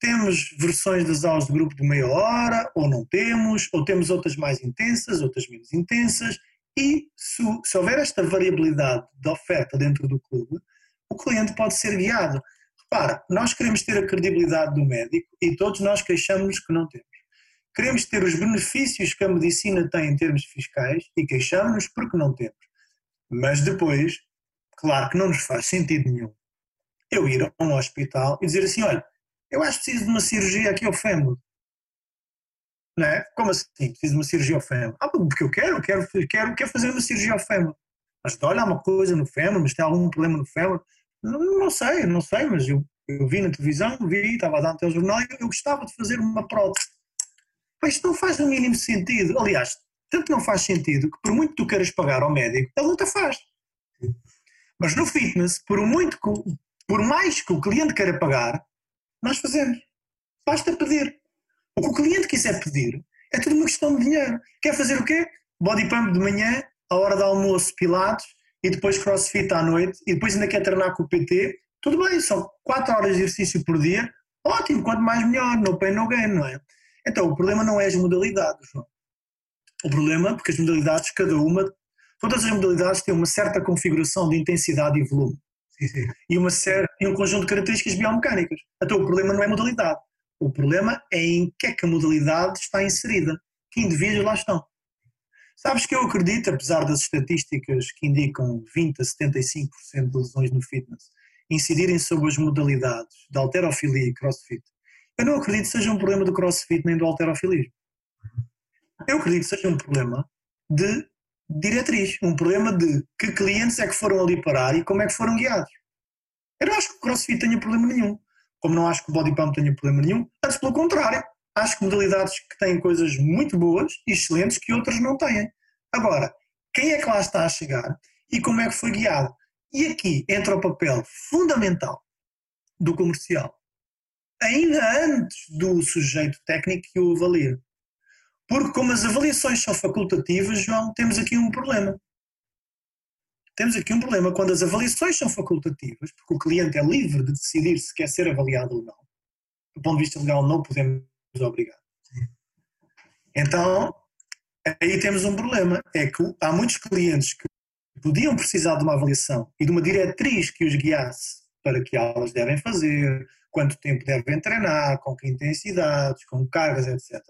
temos versões das aulas de grupo de meia hora, ou não temos, ou temos outras mais intensas, outras menos intensas, E se, se houver esta variabilidade de oferta dentro do clube, o cliente pode ser guiado. Repara, nós queremos ter a credibilidade do médico e todos nós queixamos que não temos. Queremos ter os benefícios que a medicina tem em termos fiscais e queixamos-nos porque não temos. Mas depois, claro que não nos faz sentido nenhum eu ir a um hospital e dizer assim: olha, eu acho que preciso de uma cirurgia aqui ao fêmur. Não é? Como assim? Preciso de uma cirurgia ao fêmur? Ah, porque eu quero, quero, quero, quero fazer uma cirurgia ao fêmur. Mas olha, há uma coisa no fêmur, mas tem algum problema no fêmur? Não, não sei, não sei, mas eu, eu vi na televisão, vi, estava a dar o jornal e eu gostava de fazer uma prótese. Pois não faz o mínimo sentido. Aliás, tanto não faz sentido que por muito que tu queiras pagar ao médico, não te faz. Mas no fitness, por muito que, por mais que o cliente queira pagar, nós fazemos. Basta pedir. O que o cliente quiser pedir é tudo uma questão de dinheiro. Quer fazer o quê? Body pump de manhã, à hora do almoço, pilates, e depois crossfit à noite, e depois ainda quer treinar com o PT. Tudo bem, são 4 horas de exercício por dia. Ótimo, quanto mais melhor, no pain, no gain, não é? Então, o problema não é as modalidades, João. O problema, porque as modalidades, cada uma, todas as modalidades têm uma certa configuração de intensidade e volume. Sim, sim. E, uma série, e um conjunto de características biomecânicas. Então, o problema não é a modalidade. O problema é em que é que a modalidade está inserida. Que indivíduos lá estão. Sabes que eu acredito, apesar das estatísticas que indicam 20 a 75% de lesões no fitness incidirem sobre as modalidades de alterofilia e crossfit, eu não acredito que seja um problema do crossfit nem do alterofilismo. Eu acredito que seja um problema de diretriz, um problema de que clientes é que foram ali parar e como é que foram guiados. Eu não acho que o crossfit tenha problema nenhum, como não acho que o body pump tenha problema nenhum, antes pelo contrário, acho que modalidades que têm coisas muito boas e excelentes que outras não têm. Agora, quem é que lá está a chegar e como é que foi guiado? E aqui entra o papel fundamental do comercial, ainda antes do sujeito técnico que o avalia. Porque, como as avaliações são facultativas, João, temos aqui um problema. Temos aqui um problema quando as avaliações são facultativas, porque o cliente é livre de decidir se quer ser avaliado ou não. Do ponto de vista legal, não podemos obrigar. Então, aí temos um problema. É que há muitos clientes que podiam precisar de uma avaliação e de uma diretriz que os guiasse para que aulas devem fazer, quanto tempo devem treinar, com que intensidades, com cargas, etc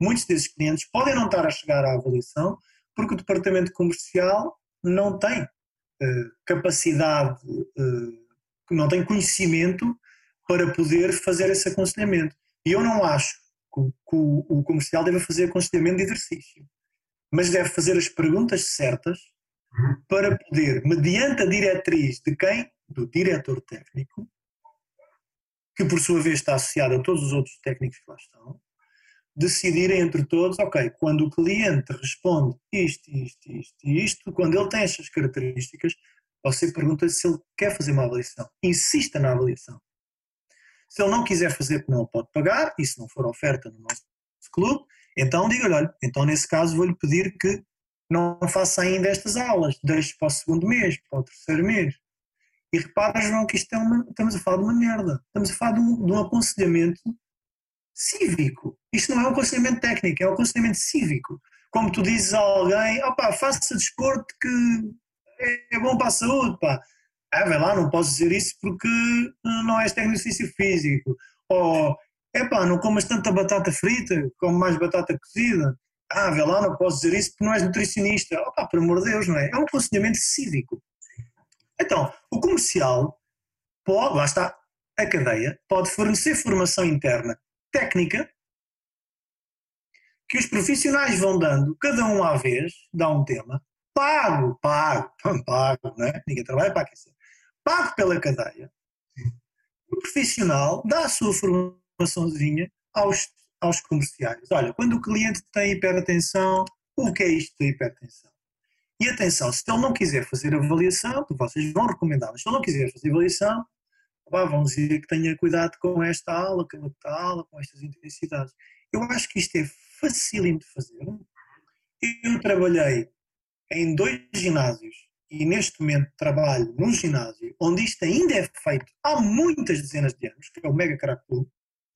muitos desses clientes podem não estar a chegar à avaliação porque o departamento comercial não tem uh, capacidade, uh, não tem conhecimento para poder fazer esse aconselhamento. E eu não acho que, que o, o comercial deve fazer aconselhamento de exercício, mas deve fazer as perguntas certas para poder, mediante a diretriz de quem? Do diretor técnico, que por sua vez está associado a todos os outros técnicos que lá estão, decidir entre todos, ok, quando o cliente responde isto, isto, isto e isto, quando ele tem estas características, você pergunta se ele quer fazer uma avaliação. Insista na avaliação. Se ele não quiser fazer, porque não pode pagar, e se não for oferta no nosso clube, então diga-lhe, olha, então nesse caso vou-lhe pedir que não faça ainda estas aulas, deixe para o segundo mês, para o terceiro mês. E repara, João, que isto é uma, estamos a falar de uma merda. Estamos a falar de um, de um aconselhamento cívico. Isto não é um aconselhamento técnico, é um aconselhamento cívico. Como tu dizes a alguém, opá, faça desporto que é bom para a saúde, pá. Ah, vai lá, não posso dizer isso porque não és técnico de exercício físico. Ou, epá, não comas tanta batata frita, como mais batata cozida. Ah, vai lá, não posso dizer isso porque não és nutricionista. Opá, por amor de Deus, não é? É um aconselhamento cívico. Então, o comercial pode, lá está, a cadeia, pode fornecer formação interna técnica que os profissionais vão dando, cada um à vez, dá um tema, pago, pago, pago, não é? Ninguém trabalha para aquecer. Pago pela cadeia. O profissional dá a sua formaçãozinha aos, aos comerciais. Olha, quando o cliente tem hipertensão, o que é isto da hipertensão? E atenção, se ele não quiser fazer avaliação, vocês vão recomendar, mas se ele não quiser fazer avaliação, pá, vamos dizer que tenha cuidado com esta aula, com outra aula, com estas intensidades. Eu acho que isto é facílimo de fazer. Eu trabalhei em dois ginásios e neste momento trabalho num ginásio onde isto ainda é feito há muitas dezenas de anos, que é o Mega Club,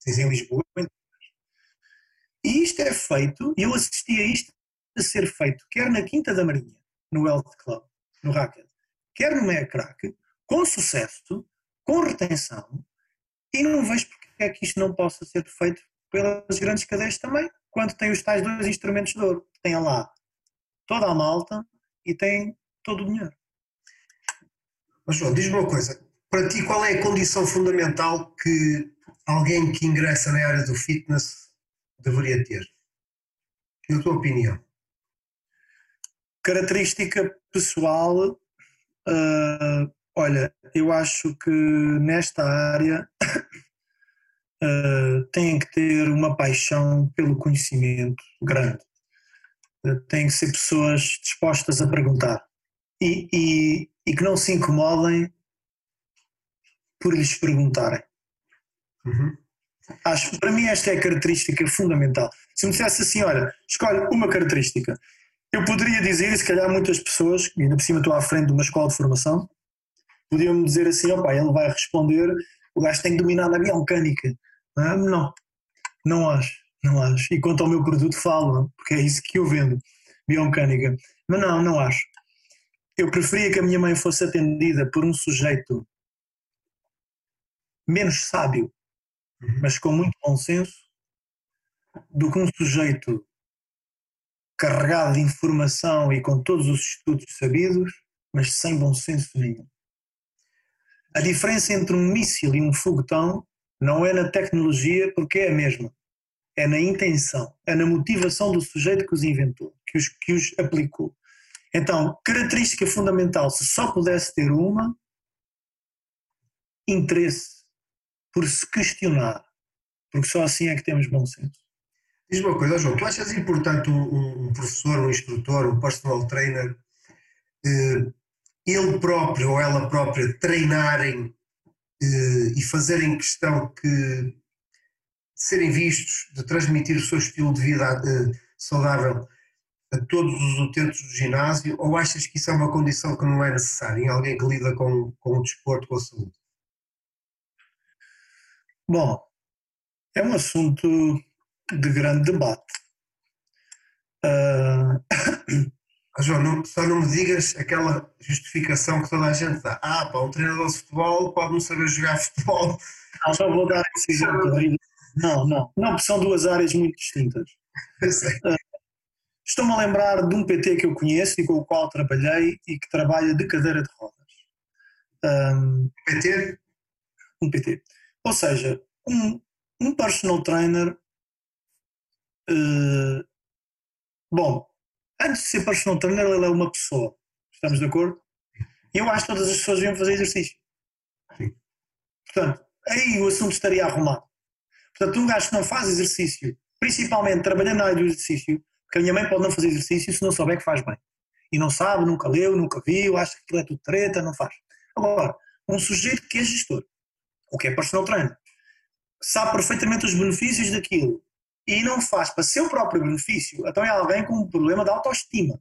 em Lisboa. E isto é feito, e eu assisti a isto a ser feito, quer na Quinta da Marinha, no Health Club, no Racket, quer no Crack, com sucesso, com retenção, e não vejo porque é que isto não possa ser feito pelas grandes cadeias também, quando tem os tais dois instrumentos de ouro. Tem lá toda a malta e tem todo o dinheiro.
Mas João, diz-me uma coisa, para ti qual é a condição fundamental que alguém que ingressa na área do fitness deveria ter? Na tua opinião?
Característica pessoal, uh, olha, eu acho que nesta área uh, tem que ter uma paixão pelo conhecimento grande. Uh, tem que ser pessoas dispostas a perguntar e, e, e que não se incomodem por lhes perguntarem. Uhum. Acho, para mim esta é a característica fundamental. Se me dissesse assim, olha, escolhe uma característica, eu poderia dizer, se calhar muitas pessoas, e ainda por cima estou à frente de uma escola de formação, podiam-me dizer assim, opa, ele vai responder, o gajo tem que dominar a biomecânica. Não, não, não acho, não acho. E quanto ao meu produto falo, porque é isso que eu vendo, biomecânica. Mas não, não acho. Eu preferia que a minha mãe fosse atendida por um sujeito menos sábio, uhum. mas com muito bom senso, do que um sujeito carregado de informação e com todos os estudos sabidos, mas sem bom senso nenhum. A diferença entre um míssil e um foguetão não é na tecnologia, porque é a mesma. É na intenção, é na motivação do sujeito que os inventou, que os, que os aplicou. Então, característica fundamental, se só pudesse ter uma, interesse por se questionar, porque só assim é que temos bom senso.
Diz uma coisa, João, tu achas importante um, um professor, um instrutor, um personal trainer, eh, ele próprio ou ela própria treinarem eh, e fazerem questão que de serem vistos, de transmitir o seu estilo de vida eh, saudável a todos os utentes do ginásio, ou achas que isso é uma condição que não é necessária em alguém que lida com, com o desporto, com a saúde?
Bom, é um assunto de grande debate. Uh...
João, não, só não me digas aquela justificação que toda a gente dá. Ah, pá, um treinador de futebol pode não saber jogar futebol.
Não, só vou dar esse exemplo. Não, não, não, são duas áreas muito distintas. Uh, Estou-me a lembrar de um PT que eu conheço e com o qual trabalhei e que trabalha de cadeira de rodas.
Um, PT?
Um PT. Ou seja, um, um personal trainer. Uh, bom, antes de ser personal trainer, ele é uma pessoa. Estamos de acordo? Eu acho que todas as pessoas deviam fazer exercício. Sim. Portanto, aí o assunto estaria arrumado. Portanto, um gajo que não faz exercício, principalmente trabalhando na área do exercício, porque a minha mãe pode não fazer exercício se não souber que faz bem. E não sabe, nunca leu, nunca viu, acha que aquilo é tudo treta, não faz. Agora, um sujeito que é gestor, o que é personal trainer, sabe perfeitamente os benefícios daquilo e não faz para seu próprio benefício, então é alguém com um problema de autoestima.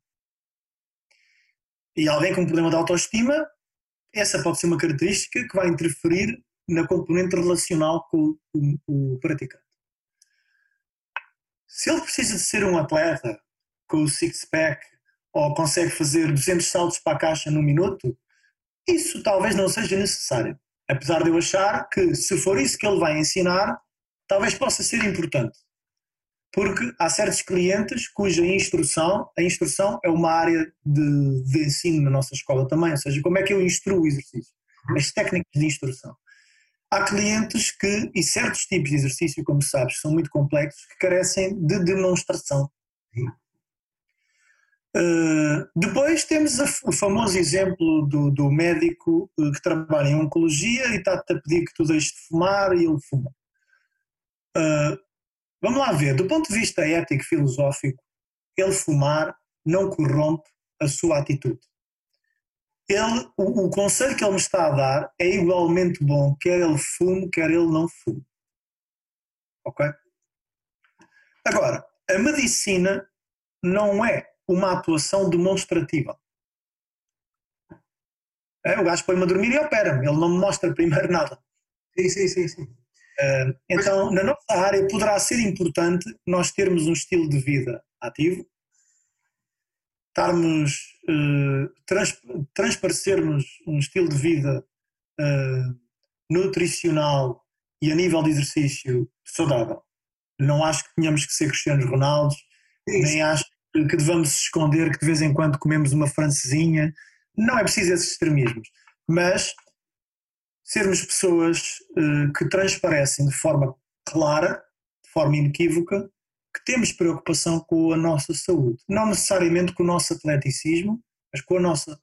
E alguém com um problema de autoestima, essa pode ser uma característica que vai interferir na componente relacional com o, o, praticante. Se ele precisa de ser um atleta com o six-pack ou consegue fazer 200 saltos para a caixa num minuto, isso talvez não seja necessário. Apesar de eu achar que, se for isso que ele vai ensinar, talvez possa ser importante. Porque há certos clientes cuja instrução, a instrução é uma área de, de ensino na nossa escola também, ou seja, como é que eu instruo o exercício, as técnicas de instrução. Há clientes que, e certos tipos de exercício, como sabes, são muito complexos, que carecem de demonstração. Uh, depois temos a, o famoso exemplo do, do médico uh, que trabalha em oncologia e está-te a pedir que tu deixes de fumar e ele fuma. Uh, vamos lá ver, do ponto de vista ético filosófico, ele fumar não corrompe a sua atitude ele, o, o, conselho que ele me está a dar é igualmente bom, quer ele fume, quer ele não fume. Ok? Agora, a medicina não é uma atuação demonstrativa. É, o gajo põe-me a dormir e opera-me, ele não me mostra primeiro nada.
Sim, sim, sim. sim.
Então, na nossa área, poderá ser importante nós termos um estilo de vida ativo, estarmos, uh, trans, transparecermos um estilo de vida uh, nutricional e a nível de exercício saudável. Não acho que tenhamos que ser Cristianos Ronaldos, nem acho que devamos esconder que de vez em quando comemos uma francesinha. Não é preciso esses extremismos. Mas sermos pessoas uh, que transparecem de forma clara, de forma inequívoca, que temos preocupação com a nossa saúde. Não necessariamente com o nosso atleticismo, mas com a nossa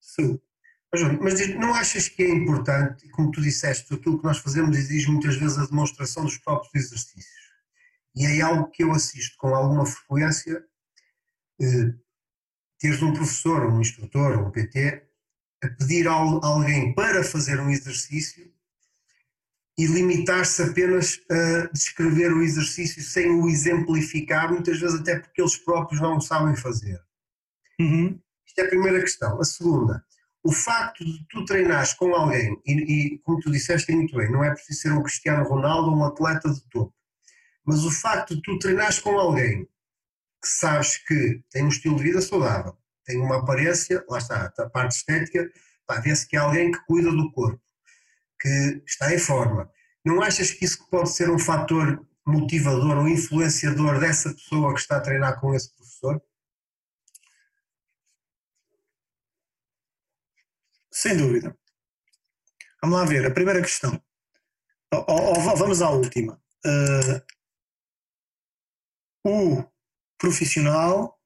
saúde.
Mas não achas que é importante, como tu disseste, aquilo que nós fazemos exige muitas vezes a demonstração dos próprios exercícios? E é algo que eu assisto com alguma frequência, eh, teres um professor, um instrutor, um PT, a pedir a alguém para fazer um exercício e limitar-se apenas a descrever o exercício sem o exemplificar, muitas vezes até porque eles próprios não sabem fazer.
Uhum.
Isto é a primeira questão. A segunda, o facto de tu treinares com alguém, e, e como tu disseste muito bem, não é preciso ser um Cristiano Ronaldo ou um atleta de topo, mas o facto de tu treinares com alguém que sabes que tem um estilo de vida saudável, tem uma aparência, lá está, a parte estética, vê-se que é alguém que cuida do corpo, que está em forma. Não achas que isso pode ser um fator motivador ou influenciador dessa pessoa que está a treinar com esse professor?
Sem dúvida. Vamos lá ver, a primeira questão. Ou, ou, vamos à última. Uh, o profissional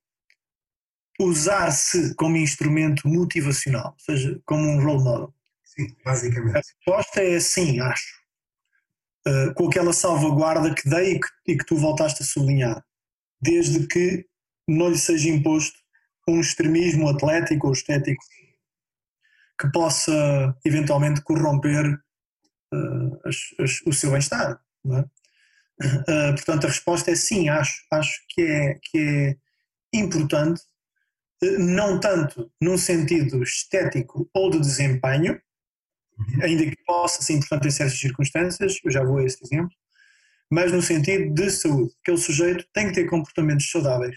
usar-se como instrumento motivacional, ou seja, como um role model.
Sim, basicamente.
A resposta é sim, acho. Uh, com aquela salvaguarda que dei e que, e que, tu voltaste a sublinhar. Desde que não lhe seja imposto um extremismo atlético ou estético que possa eventualmente corromper uh, as, as, o seu bem-estar. É? Uh, portanto, a resposta é sim, acho, acho que, é, que é importante, não tanto num sentido estético ou de desempenho, Uhum. ainda que possa ser importante em certas circunstâncias, eu já vou a esse exemplo, mas no sentido de saúde. Aquele sujeito tem que ter comportamentos saudáveis.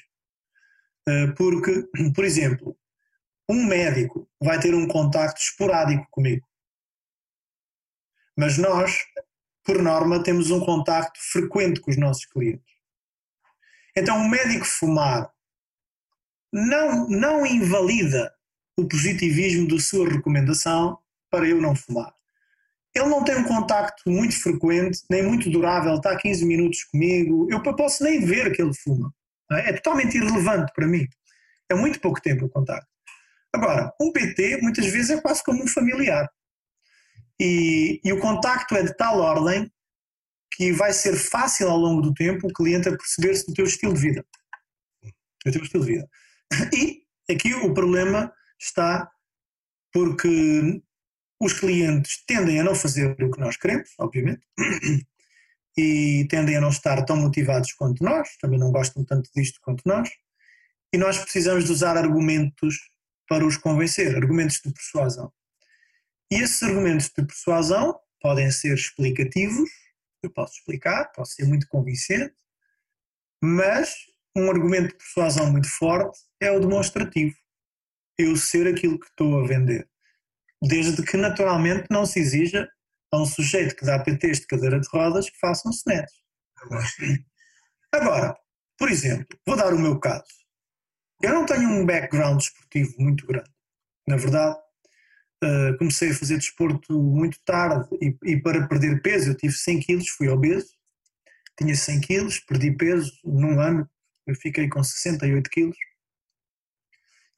Eh, porque, por exemplo, um médico vai ter um contacto esporádico comigo. Mas nós, por norma, temos um contacto frequente com os nossos clientes. Então, um médico fumar não, não invalida o positivismo da sua recomendação para eu não fumar. Ele não tem um contacto muito frequente, nem muito durável, está 15 minutos comigo, eu posso nem ver que ele fuma. É? é totalmente irrelevante para mim. É muito pouco tempo o contacto. Agora, um PT muitas vezes é quase como um familiar. E, e, o contacto é de tal ordem que vai ser fácil ao longo do tempo o cliente a perceber-se do teu estilo de vida. Do teu estilo de vida. E aqui o problema está porque os clientes tendem a não fazer o que nós queremos, obviamente, e tendem a não estar tão motivados quanto nós, também não gostam tanto disto quanto nós, e nós precisamos de usar argumentos para os convencer, argumentos de persuasão. E esses argumentos de persuasão podem ser explicativos, eu posso explicar, posso ser muito convincente, mas um argumento de persuasão muito forte é o demonstrativo. Eu ser aquilo que estou a vender desde que naturalmente não se exija a um sujeito que dá PTs de cadeira de rodas que façam snatch. Agora, por exemplo, vou dar o meu caso. Eu não tenho um background desportivo muito grande. Na verdade, uh, comecei a fazer desporto muito tarde e, e, para perder peso eu tive 100 quilos, fui obeso, tinha 100 quilos, perdi peso num ano, eu fiquei com 68 quilos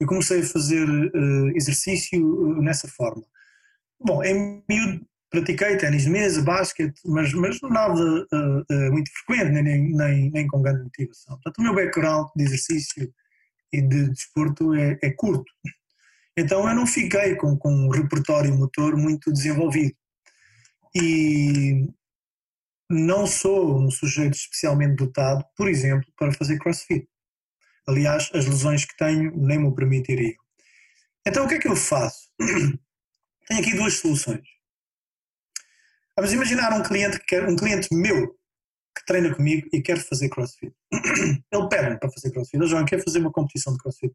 eu comecei a fazer uh, exercício uh, nessa forma. Bom, em miúdo pratiquei ténis de mesa, basquete, mas, mas nada uh, muito frequente, nem, nem, nem com grande motivação. Portanto, o meu background de exercício e de desporto é, é curto. Então eu não fiquei com, com um repertório motor muito desenvolvido. E não sou um sujeito especialmente dotado, por exemplo, para fazer crossfit. Aliás, as lesões que tenho nem me permitiriam. Então, o que é que eu faço? Tenho aqui duas soluções. Vamos imaginar um cliente, que quer, um cliente meu que treina comigo e quer fazer crossfit. Ele pede-me para fazer crossfit. Ele já quer fazer uma competição de crossfit.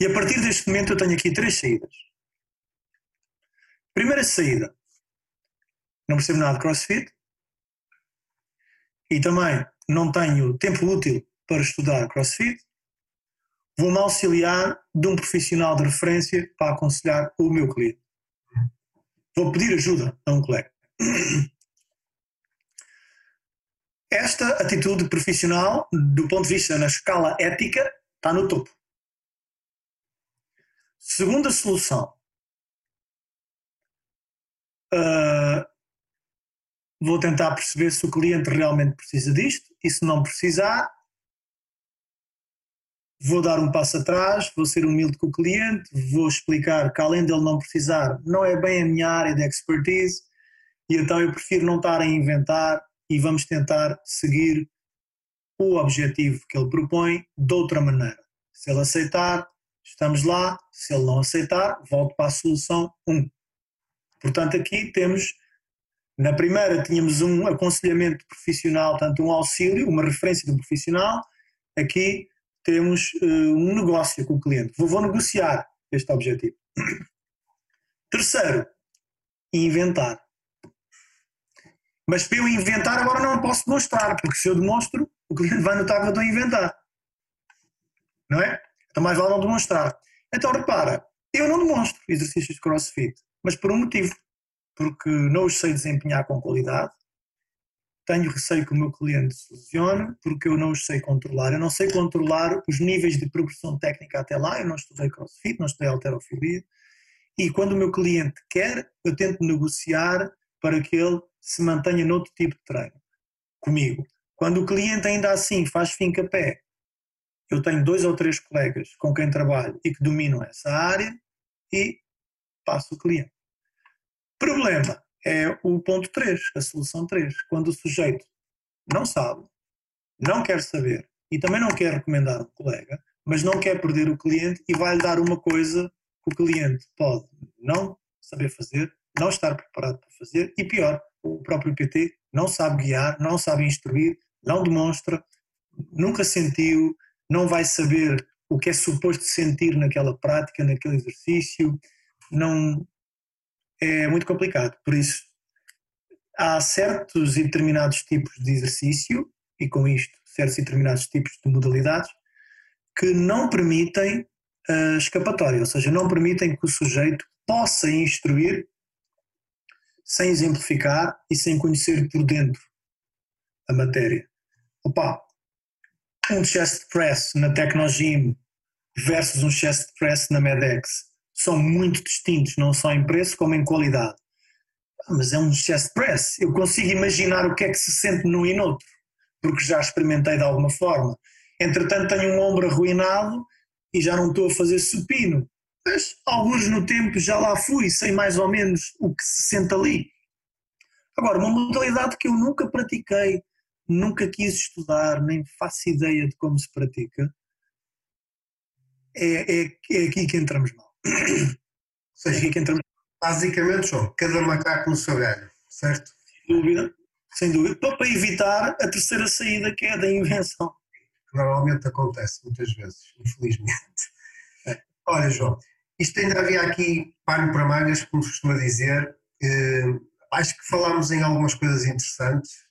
E a partir deste momento eu tenho aqui três saídas. Primeira saída, não percebo nada de CrossFit e também não tenho tempo útil para estudar CrossFit. Vou-me auxiliar de um profissional de referência para aconselhar o meu cliente. Vou pedir ajuda a um colega. Esta atitude profissional, do ponto de vista na escala ética, está no topo. Segunda solução. Uh, vou tentar perceber se o cliente realmente precisa disto e se não precisar, vou dar um passo atrás, vou ser humilde com o cliente, vou explicar que além dele não precisar, não é bem a minha área de expertise e então eu prefiro não estar a inventar e vamos tentar seguir o objetivo que ele propõe de outra maneira. Se ele aceitar, estamos lá, se ele não aceitar, volto para a solução 1. Portanto, aqui temos, na primeira tínhamos um aconselhamento profissional, tanto um auxílio, uma referência de um profissional, aqui temos uh, um negócio com o cliente. Vou, vou negociar este objetivo. Terceiro, inventar. Mas para eu inventar agora não posso demonstrar, porque se eu demonstro, o cliente vai notar que eu estou a inventar. Não é? Então mais vale não demonstrar. Então repara, eu não demonstro exercícios de crossfit, mas por um motivo. Porque não os sei desempenhar com qualidade, tenho receio que o meu cliente se lesione, porque eu não os sei controlar. Eu não sei controlar os níveis de progressão técnica até lá, eu não estudei crossfit, não estudei alterofilia. E quando o meu cliente quer, eu tento negociar para que ele se mantenha noutro tipo de treino comigo. Quando o cliente ainda assim faz finca pé, eu tenho dois ou três colegas com quem trabalho e que dominam essa área e passo o cliente. Problema. É o ponto 3, a solução 3, quando o sujeito não sabe, não quer saber e também não quer recomendar um colega, mas não quer perder o cliente e vai-lhe dar uma coisa que o cliente pode não saber fazer, não estar preparado para fazer e pior, o próprio PT não sabe guiar, não sabe instruir, não demonstra, nunca sentiu, não vai saber o que é suposto sentir naquela prática, naquele exercício, não é muito complicado. Por isso, há certos e determinados tipos de exercício, e com isto, certos e determinados tipos de modalidades, que não permitem a escapatória, ou seja, não permitem que o sujeito possa instruir sem exemplificar e sem conhecer por dentro a matéria. Opa, um chest press na Tecnogym versus um chest press na Medex são muito distintos, não só em preço como em qualidade. Ah, mas é um chest press, eu consigo imaginar o que é que se sente num e noutro, porque já experimentei de alguma forma. Entretanto, tenho um ombro arruinado e já não estou a fazer supino mas alguns no tempo já lá fui, sei mais ou menos o que se sente ali. Agora, uma modalidade que eu nunca pratiquei, nunca quis estudar, nem faço ideia de como se pratica, é, é, é aqui que entramos mal. Ou
seja, aqui que entramos Basicamente, João, cada macaco no seu galho, certo?
Sem dúvida, sem dúvida. Para evitar a terceira saída, que é a da invenção.
Normalmente acontece, muitas vezes, infelizmente. Olha, João, isto ainda havia aqui pano para mangas, como se costuma dizer. Uh, acho que falámos em algumas coisas interessantes.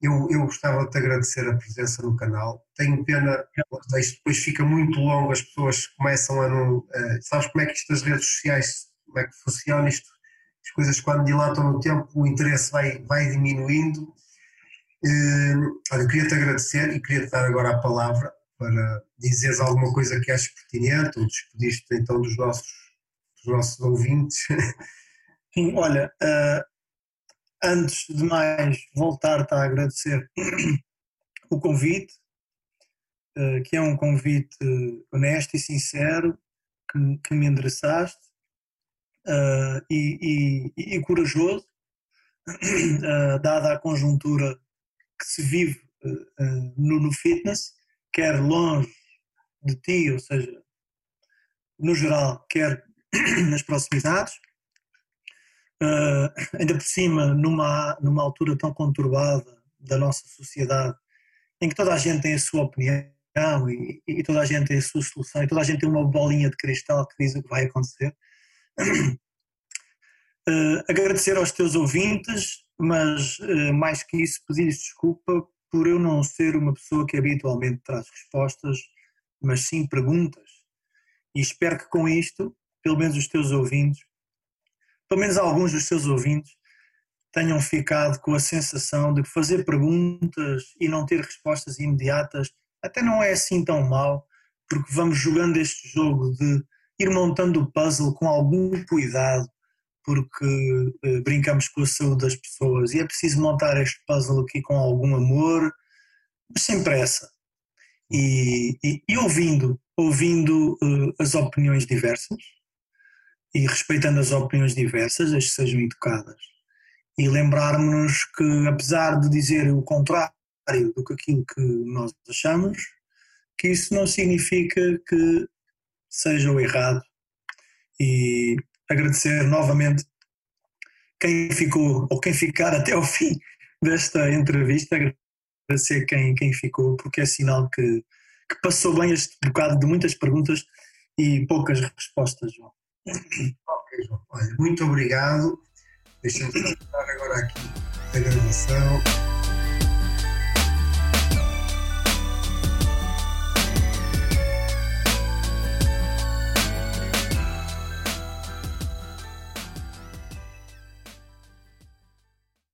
Eu, eu gostava de te agradecer a presença no canal. Tenho pena, isto depois fica muito longo, as pessoas começam a não. Uh, sabes como é que isto das redes sociais, como é que funciona isto? As coisas quando dilatam no tempo, o interesse vai, vai diminuindo. Uh, olha, queria-te agradecer e queria-te dar agora a palavra para dizeres alguma coisa que aches pertinente ou despedir-te então dos nossos, dos nossos ouvintes.
Sim, olha, uh, antes de mais voltar-te a agradecer o convite, uh, que é um convite honesto e sincero que, me endereçaste uh, e, e, e, corajoso, dada a conjuntura que se vive no, no fitness quer longe de ti, ou seja, no geral, quer nas proximidades. Uh, ainda por cima, numa, numa altura tão conturbada da nossa sociedade, em que toda a gente tem a sua opinião, e, e, toda a gente tem a sua solução e toda a gente tem uma bolinha de cristal que diz o que vai acontecer. Uh, agradecer aos teus ouvintes, mas uh, mais que isso, pedir desculpa por eu não ser uma pessoa que habitualmente traz respostas, mas sim perguntas. E espero que com isto, pelo menos os teus ouvintes, pelo menos alguns dos teus ouvintes, tenham ficado com a sensação de que fazer perguntas e não ter respostas imediatas até não é assim tão mal, porque vamos jogando este jogo de ir montando o puzzle com algum cuidado, porque eh, brincamos com a saúde das pessoas e é preciso montar este puzzle aqui com algum amor, mas sem pressa. E, e, e ouvindo, ouvindo uh, as opiniões diversas e respeitando as opiniões diversas, as que sejam educadas. E lembrarmos que, apesar de dizer o contrário do que aquilo que nós achamos, que isso não significa que seja o errado. E agradecer novamente quem ficou ou quem ficar até ao fim desta entrevista, agradecer quem, quem ficou, porque é sinal que, que passou bem este bocado de muitas perguntas e poucas respostas, João.
Ok, João. Olha, muito obrigado. Deixa-me agora aqui a gravação.